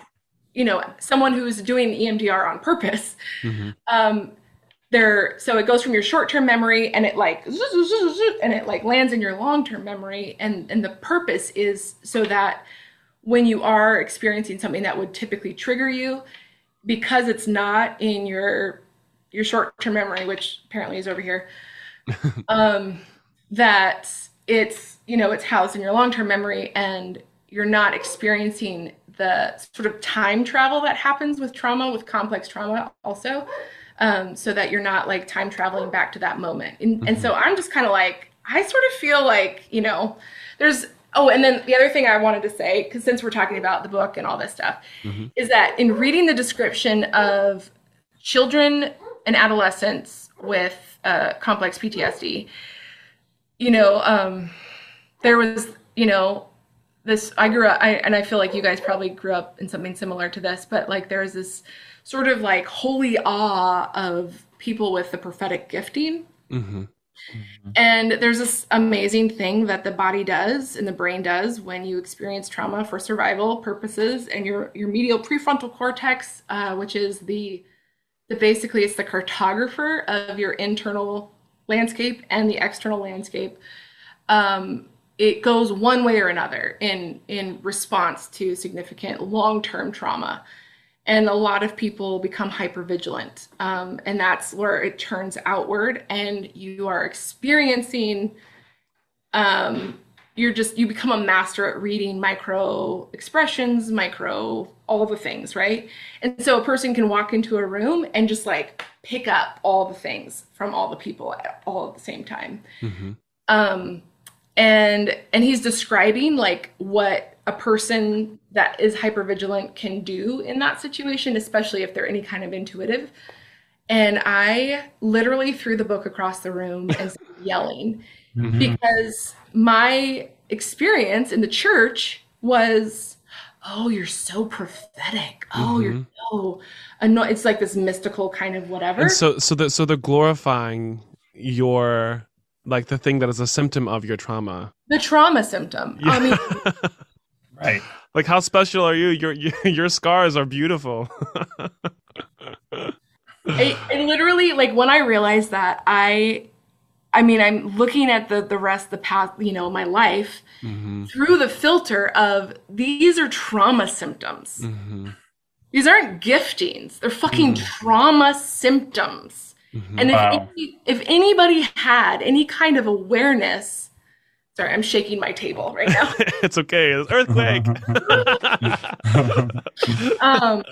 you know, someone who's doing EMDR on purpose, Mhm. um, there so it goes from your short-term memory and it like and it like lands in your long-term memory and and the purpose is so that when you are experiencing something that would typically trigger you because it's not in your your short-term memory which apparently is over here um that it's you know it's housed in your long-term memory and you're not experiencing the sort of time travel that happens with trauma with complex trauma also um, so that you're not like time traveling back to that moment. And, and so i'm just kind of like i sort of feel like you know there's oh and then the other thing i wanted to say because since we're talking about the book and all this stuff is that in reading the description of children and adolescents with uh, complex ptsd you know um, there was you know this i grew up I, and i feel like you guys probably grew up in something similar to this but like there was this sort of like holy awe of people with the prophetic gifting. Hmm and there's this amazing thing that the body does and the brain does when you experience trauma for survival purposes and your your medial prefrontal cortex uh, which is the the basically it's the cartographer of your internal landscape and the external landscape um, it goes one way or another in in response to significant long-term trauma. And a lot of people become hypervigilant um, and that's where it turns outward and you are experiencing um, you're just you become a master at reading micro expressions micro all the things right? And so a person can walk into a room and just like pick up all the things from all the people at all at the same time. Hmm um and and he's describing like what a person that is hypervigilant can do in that situation especially if they're any kind of intuitive and i literally threw the book across the room and started yelling Mhm. because my experience in the church was oh you're so prophetic oh you're Mhm. so anno-. it's like this mystical kind of whatever And so, so that so they're glorifying your like the thing that is a symptom of your trauma. the trauma symptom i mean Right. like how special are you? Your your, your scars are beautiful. it literally like when i realized that i i mean i'm looking at the the rest the path you know my life hmm through the filter of these are trauma symptoms hmm these aren't giftings they're fucking trauma symptoms hmm and if, Wow. any, if anybody had any kind of awareness sorry i'm shaking my table right now it's okay. It's earthquake. um,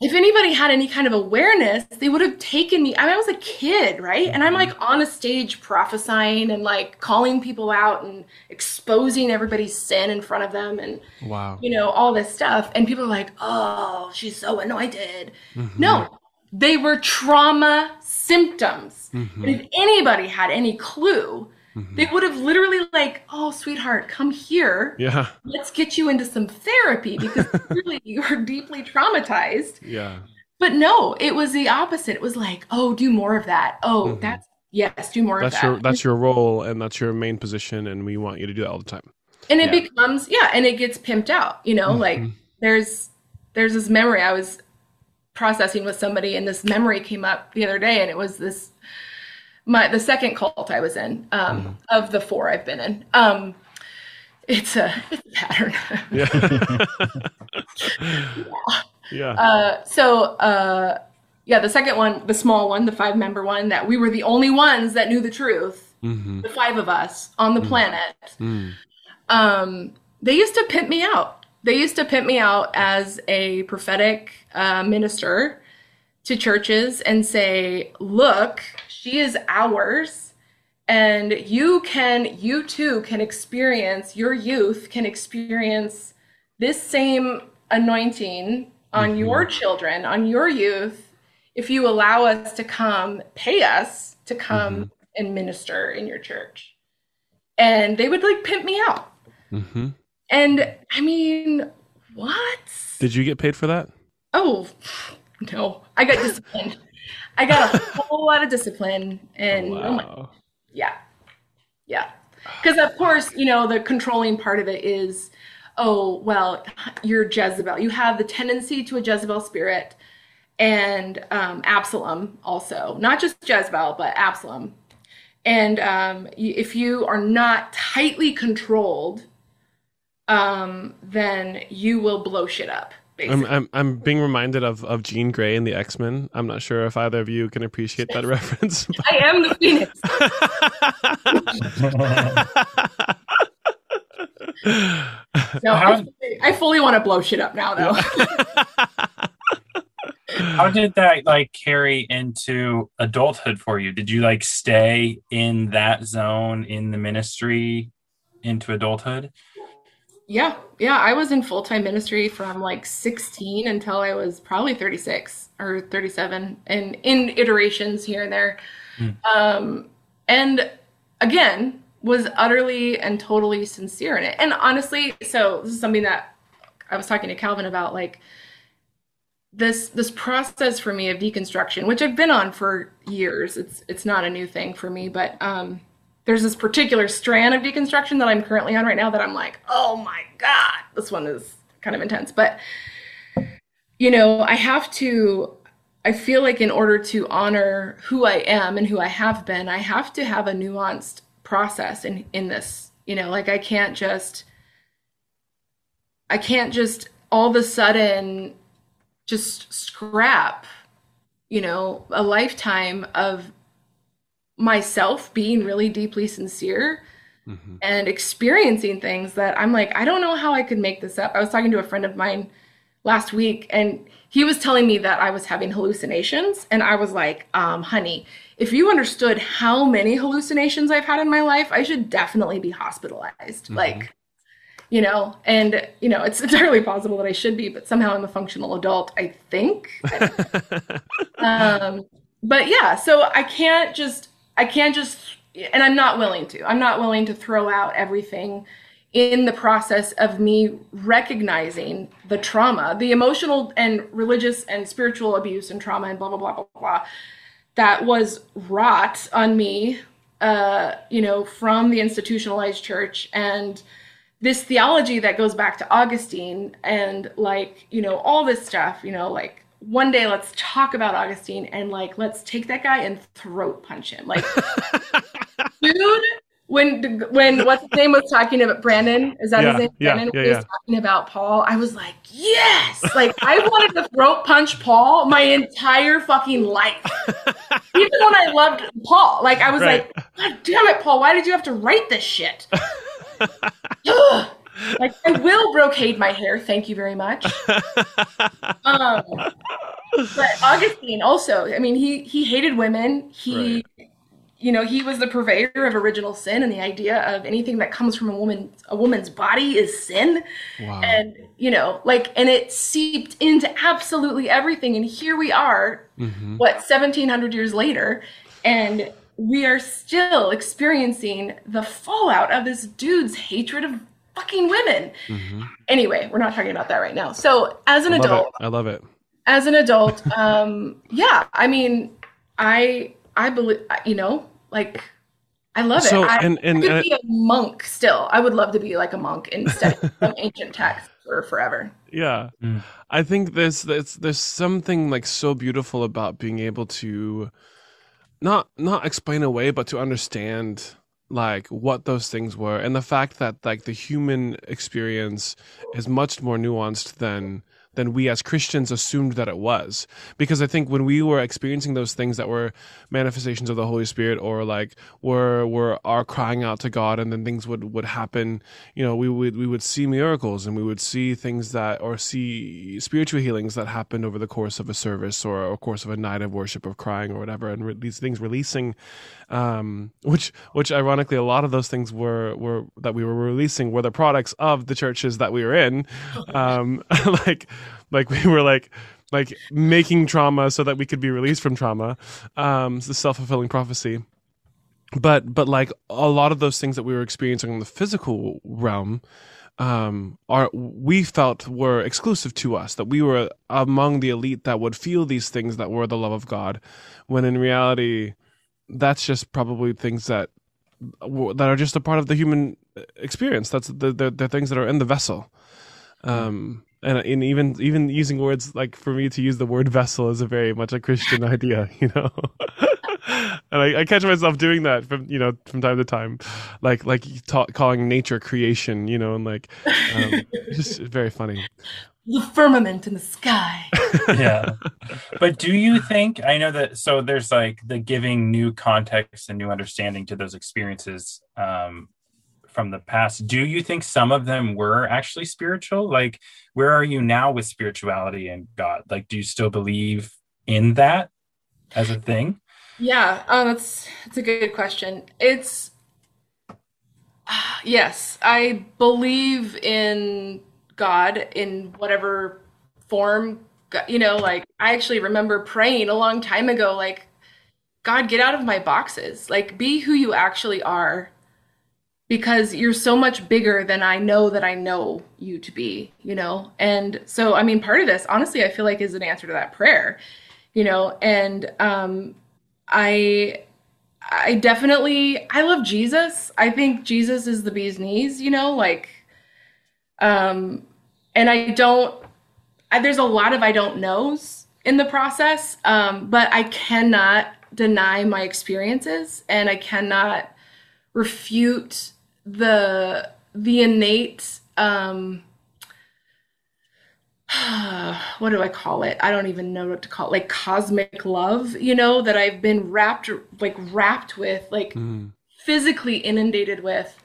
if anybody had any kind of awareness, they would have taken me. I, mean, I was a kid, right? And I'm like on a stage prophesying and like calling people out and exposing everybody's sin in front of them and, wow. you know, all this stuff. And people are like, oh, she's so anointed. Mhm. No, they were trauma symptoms. Mhm. And if anybody had any clue, Mhm. they would have literally like, oh, sweetheart, come here Yeah. let's get you into some therapy because clearly you're deeply traumatized. Yeah. But no, it was the opposite. It was like, oh, do more of that. Oh, Mhm. that's yes, do more That's of that. your that's your role and that's your main position and we want you to do that all the time. and it Yeah. becomes yeah, and it gets pimped out. You know, like Mhm. there's there's this memory I was processing with somebody, and this memory came up the other day, and it was this my the second cult I was in um, Mm-hmm. of the four I've been in. Um, it's a it's a pattern. Yeah. yeah. Uh, so uh, yeah, the second one, the small one, the five member one, that we were the only ones that knew the truth, hmm the five of us on the planet. Mm. Um, they used to pimp me out. They used to pimp me out as a prophetic uh, minister to churches and say, "Look, she is ours." And you can, you too can experience, your youth can experience this same anointing on your children, on your youth, if you allow us to come, pay us to come and minister in your church. And they would like pimp me out. hmm And I mean, what? Did you get paid for that? Oh, no. I got disciplined. I got a whole lot of discipline. And oh my, yeah. Yeah. Because, of course, you know, the controlling part of it is, oh, well, you're Jezebel. You have the tendency to a Jezebel spirit and um, Absalom also. Not just Jezebel, but Absalom. And um, if you are not tightly controlled, um, then you will blow shit up. I'm, I'm I'm being reminded of of Jean Grey in the X Men. I'm not sure if either of you can appreciate that reference. I am the phoenix. No, I How- fully, I fully want to blow shit up now, though. How did that like carry into adulthood for you? Did you like stay in that zone in the ministry into adulthood? Yeah, yeah. I was in full time ministry from like 16 until I was probably 36 or 37, and in iterations here and there. Um, and again, was utterly and totally sincere in it. And honestly, so this is something that I was talking to Calvin about, like this this process for me of deconstruction, which I've been on for years. It's it's not a new thing for me, but um, there's this particular strand of deconstruction that I'm currently on right now that I'm like, oh my god, this one is kind of intense. But you know, I have to. I feel like in order to honor who I am and who I have been, I have to have a nuanced process in in this. You know, like I can't just. I can't just all of a sudden just scrap, you know, a lifetime of myself being really deeply sincere Mhm. and experiencing things that I'm like, I don't know how I could make this up. I was talking to a friend of mine last week and he was telling me that I was having hallucinations. And I was like, um, honey, if you understood how many hallucinations I've had in my life, I should definitely be hospitalized. Like, you know, and, you know, it's entirely possible that I should be, but somehow I'm a functional adult, I think. um, but yeah, so I can't just, I can't just, and I'm not willing to. I'm not willing to throw out everything in the process of me recognizing the trauma, the emotional and religious and spiritual abuse and trauma and blah blah blah blah blah that was wrought on me, uh, you know, from the institutionalized church and this theology that goes back to Augustine and like, you know, all this stuff, you know, like one day let's talk about Augustine and like let's take that guy and throat punch him. Like dude, when when what's his name was talking about Brandon, is that Yeah, his name? yeah, Brandon yeah, was yeah. talking about Paul. I was like, yes! Like I wanted to throat punch Paul my entire fucking life. Even when I loved Paul. Like I was Right. like, God damn it, Paul, why did you have to write this shit? Like I will brocade my hair, thank you very much. Um, but Augustine also, I mean, he he hated women. He, you know, he was the purveyor of original sin and the idea of anything that comes from a woman a woman's body is sin. wow. And you know, like, and it seeped into absolutely everything. And here we are, Mhm. what seventeen hundred years later, and we are still experiencing the fallout of this dude's hatred of fucking women. Mhm. Anyway, we're not talking about that right now. So, as an I adult, it. I love it. as an adult um yeah i mean i i believe you know like i love So, it I, and- and- I could and- be a monk still i would love to be like a monk and study some ancient text for forever Yeah. Mm. I think there's there's there's something like so beautiful about being able to not not explain away but to understand like what those things were and the fact that like the human experience is much more nuanced than than we as Christians assumed that it was. Because I think when we were experiencing those things that were manifestations of the Holy Spirit or like were were our crying out to God and then things would, would happen, you know, we would we would see miracles and we would see things that or see spiritual healings that happened over the course of a service or a course of a night of worship of crying or whatever and re- these things releasing um which which ironically a lot of those things were were that we were releasing were the products of the churches that we were in um like like we were like like making trauma so that we could be released from trauma. Um it's the self-fulfilling prophecy. But but like a lot of those things that we were experiencing in the physical realm um are we felt were exclusive to us that we were among the elite that would feel these things that were the love of god when in reality that's just probably things that that are just a part of the human experience. That's the the, the things that are in the vessel. Um and, and even even using words like for me to use the word vessel is a very much a christian idea you know and I, I, catch myself doing that from you know from time to time, like like ta- calling nature creation, you know, and like um, just very funny. The firmament in the sky. yeah, but do you think I know that? So there's like the giving new context and new understanding to those experiences um, from the past. Do you think some of them were actually spiritual? Like, where are you now with spirituality and God? Like, do you still believe in that as a thing? Yeah, um, that's that's a good question. It's yes, I believe in God in whatever form. You know, like I actually remember praying a long time ago, like God, get out of my boxes. Like, be who you actually are, because you're so much bigger than I know that I know you to be. You know, and so I mean, part of this, honestly, I feel like is an answer to that prayer. You know, and um, I I definitely I love Jesus. I think Jesus is the bee's knees, you know, like um and I don't I, there's a lot of I don't knows in the process, um, but I cannot deny my experiences and I cannot refute the the innate um what do I call it? I don't even know what to call it. Like cosmic love, you know, that I've been wrapped like wrapped with, like mm. physically inundated with.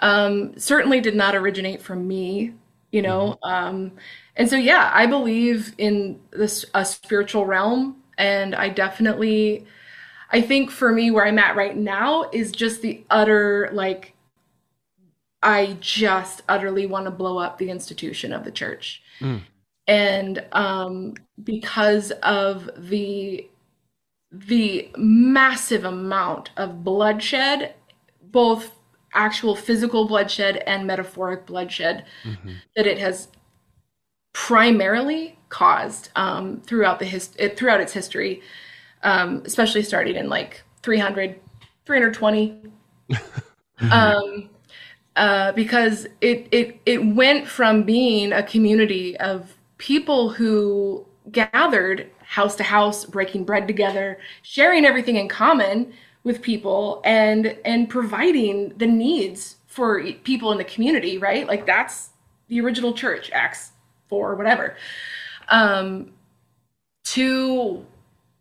Um, certainly did not originate from me, you know. Mm. Um, and so yeah, I believe in this a spiritual realm, and I definitely, I think for me where I'm at right now is just the utter like. I just utterly want to blow up the institution of the church. Mm. And um, because of the the massive amount of bloodshed, both actual physical bloodshed and metaphoric bloodshed, mm-hmm. that it has primarily caused um, throughout the his- throughout its history, um, especially starting in like 300, 320. uh, because it, it it went from being a community of people who gathered house to house, breaking bread together, sharing everything in common with people, and and providing the needs for people in the community. Right, like that's the original church, Acts four, whatever. Um, to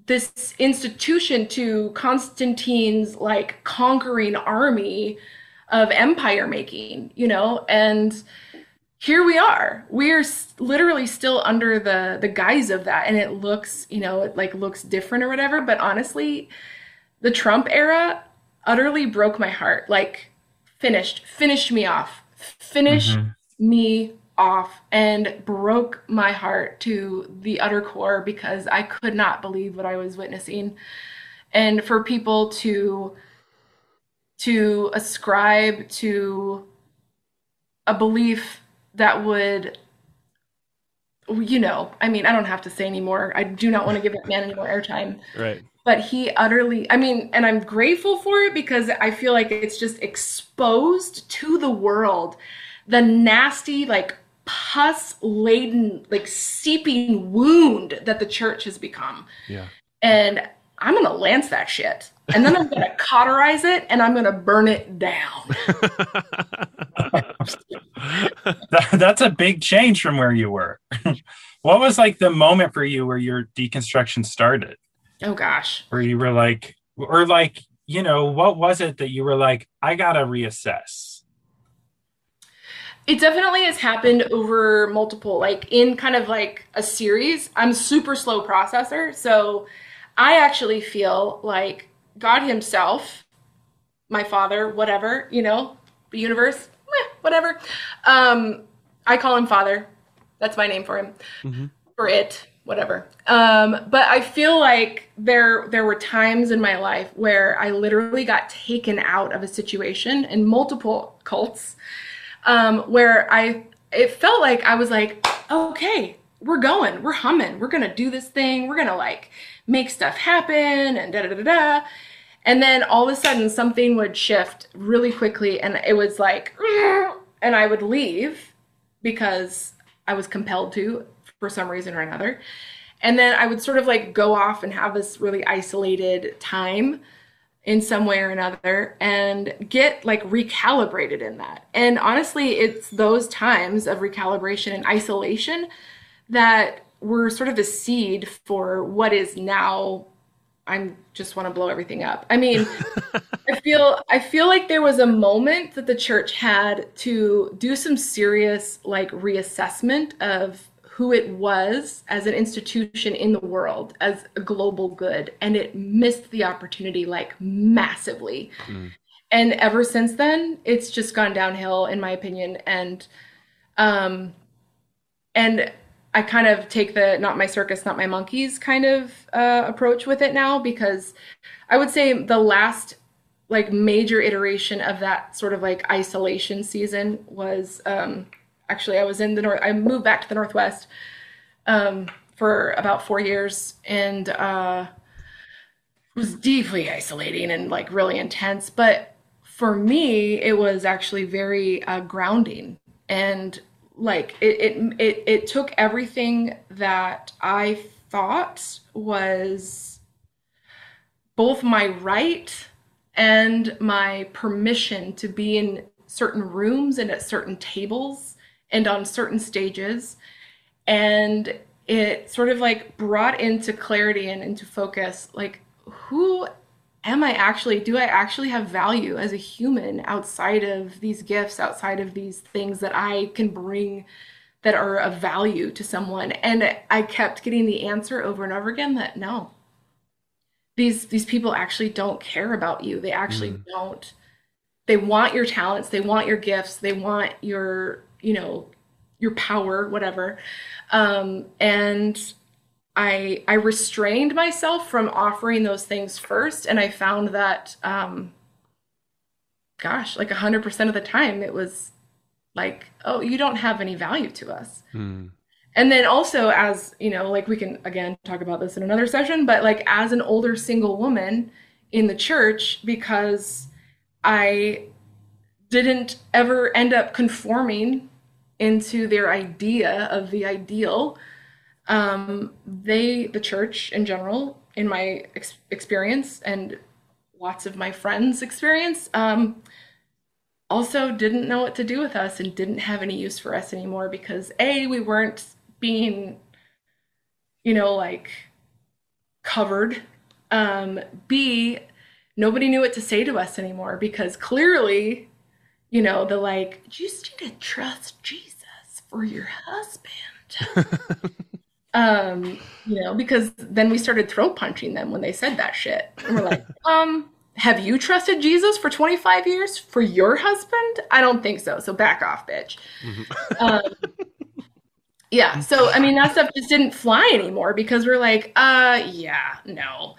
this institution, to Constantine's like conquering army of empire making, you know, and here we are. We're literally still under the the guise of that, and it looks, you know, it like looks different or whatever. But honestly, the Trump era utterly broke my heart. Like, finished, finished me off, finished mm-hmm. me off, and broke my heart to the utter core because I could not believe what I was witnessing, and for people to to ascribe to a belief that would you know i mean i don't have to say anymore. I do not want to give that man any more airtime. Right. But he utterly i mean and i'm grateful for it because i feel like it's just exposed to the world. The nasty like pus laden like seeping wound that the church has become. Yeah. And i'm gonna lance that shit and then I'm going to cauterize it and I'm going to burn it down. that, that's a big change from where you were. what was like the moment for you where your deconstruction started? Oh gosh. Where you were like, or like, you know, what was it that you were like, I got to reassess? It definitely has happened over multiple, like in kind of like a series. I'm super slow processor. So I actually feel like God Himself, my Father, whatever, you know, the universe, whatever. Um, I call Him Father. That's my name for Him, mm-hmm. for it, whatever. Um, but I feel like there there were times in my life where I literally got taken out of a situation in multiple cults, um, where I it felt like I was like, okay, we're going, we're humming, we're gonna do this thing, we're gonna like make stuff happen and da da da da. And then all of a sudden something would shift really quickly and it was like and I would leave because I was compelled to for some reason or another. And then I would sort of like go off and have this really isolated time in some way or another and get like recalibrated in that. And honestly, it's those times of recalibration and isolation that were sort of a seed for what is now I'm just want to blow everything up. I mean, I feel I feel like there was a moment that the church had to do some serious like reassessment of who it was as an institution in the world as a global good and it missed the opportunity like massively. Mm. And ever since then, it's just gone downhill in my opinion and um and I kind of take the not my circus, not my monkeys kind of uh, approach with it now because I would say the last like major iteration of that sort of like isolation season was um, actually I was in the north. I moved back to the northwest um, for about four years and uh, was deeply isolating and like really intense. But for me, it was actually very uh, grounding and like it, it it it took everything that I thought was both my right and my permission to be in certain rooms and at certain tables and on certain stages. And it sort of like brought into clarity and into focus like who am I actually, do I actually have value as a human outside of these gifts, outside of these things that I can bring that are of value to someone? And I kept getting the answer over and over again that no, these, these people actually don't care about you. They actually mm. don't, they want your talents, they want your gifts, they want your, you know, your power, whatever. Um, and I I restrained myself from offering those things first, and I found that, um, gosh, like hundred percent of the time, it was like, oh, you don't have any value to us. Mm. And then also, as you know, like we can again talk about this in another session, but like as an older single woman in the church, because I didn't ever end up conforming into their idea of the ideal um, they, the church in general, in my ex- experience and lots of my friends' experience, um, also didn't know what to do with us and didn't have any use for us anymore because A, we weren't being, you know, like covered. Um, B, nobody knew what to say to us anymore because clearly, you know, the like, you just need to trust Jesus for your husband. Um, you know, because then we started throat punching them when they said that shit. And we're like, um, have you trusted Jesus for 25 years for your husband? I don't think so. So back off, bitch. Mm-hmm. Um, yeah. So, I mean, that stuff just didn't fly anymore because we're like, uh, yeah, no.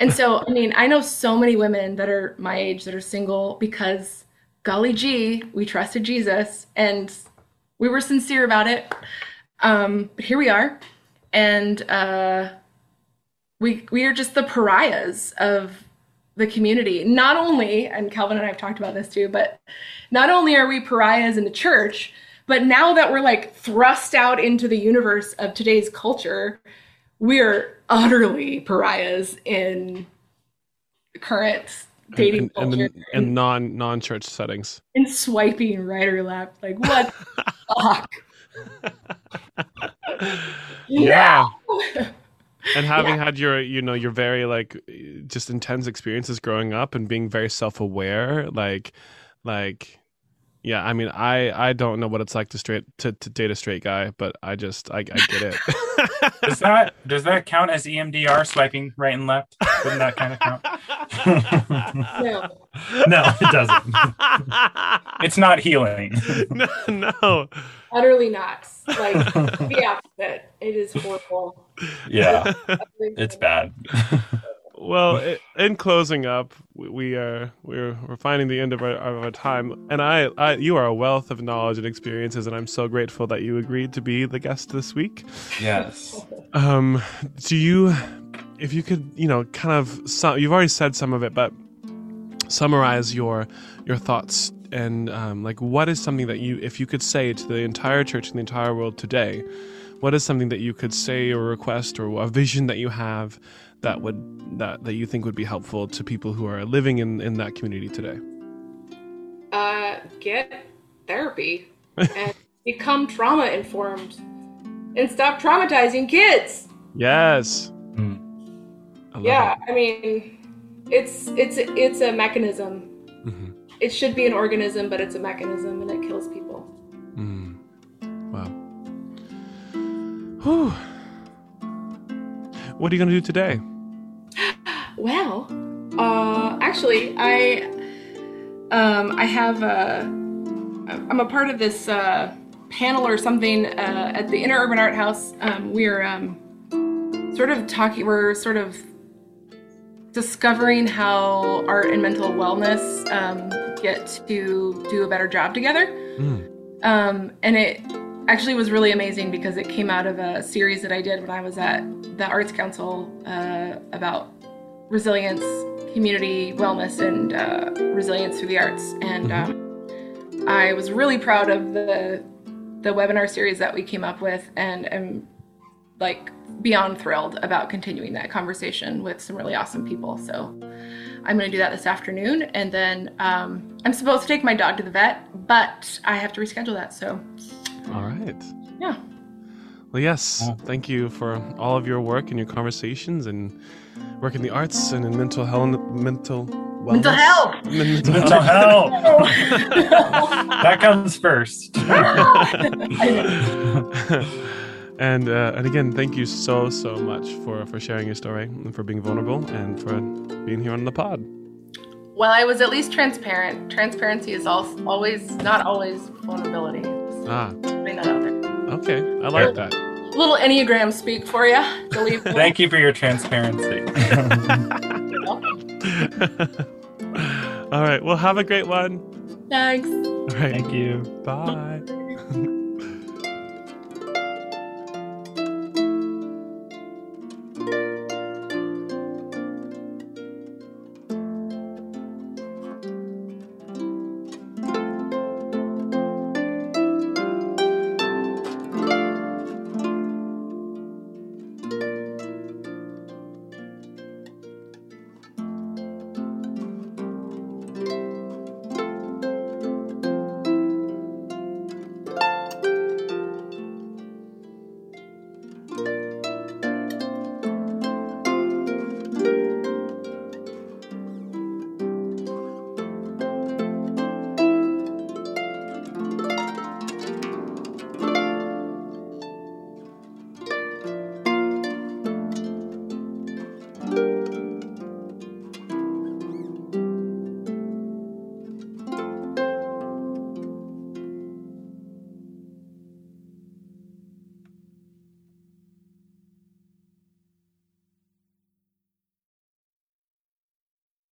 And so, I mean, I know so many women that are my age that are single because golly gee, we trusted Jesus and we were sincere about it. Um, but here we are and uh, we we are just the pariahs of the community. Not only, and Calvin and I have talked about this too, but not only are we pariahs in the church, but now that we're like thrust out into the universe of today's culture, we're utterly pariahs in current dating and, and, and, and non non church settings. In swiping right or left, like what fuck. yeah. and having yeah. had your you know your very like just intense experiences growing up and being very self-aware like like yeah i mean i i don't know what it's like to straight to, to date a straight guy but i just i, I get it Does that does that count as EMDR swiping right and left? Wouldn't that kind of count? No. no, it doesn't. It's not healing. no, no. Utterly not. Like the opposite. It is horrible. Yeah, it's bad. Well, in closing up, we- we are we're we're finding the end of our, of our time, and I, I you are a wealth of knowledge and experiences, and I'm so grateful that you agreed to be the guest this week. Yes. Um, do you, if you could, you know, kind of, some, you've already said some of it, but summarize your your thoughts and um, like what is something that you, if you could say to the entire church and the entire world today, what is something that you could say or request or a vision that you have that would that that you think would be helpful to people who are living in in that community today? Uh, get therapy and become trauma informed and stop traumatizing kids. Yes. Mm. I Yeah, it. I mean, it's it's it's a mechanism. It should be an organism, but it's a mechanism, and it kills people. Mm. Wow. Whew. What are you gonna do today? Well, uh, actually, I um I have a I'm a part of this uh, panel or something uh, at the Inner Urban Art House. Um, we're um, sort of talking. We're sort of discovering how art and mental wellness um, get to do a better job together. Mm. Um, and it actually was really amazing because it came out of a series that I did when I was at the Arts Council uh, about resilience, community wellness, and uh, resilience through the arts. And um, I was really proud of the the webinar series that we came up with, and am like beyond thrilled about continuing that conversation with some really awesome people. So I'm going to do that this afternoon, and then um, I'm supposed to take my dog to the vet, but I have to reschedule that. So All right. yeah. Well, yes. Thank you for all of your work and your conversations and work in the arts and in mental health. Mental wellness. Mental health. Mental Mental health. health. that comes first. and uh, and again, thank you so so much for for sharing your story and for being vulnerable and for being here on the pod. Well, I was at least transparent. Transparency is al- always not always vulnerability. Just Ah, that out there. okay. I like that. Little Enneagram speak for you. Thank you for your transparency. all right. Well, have a great one. Thanks. All right. Thank you. Bye.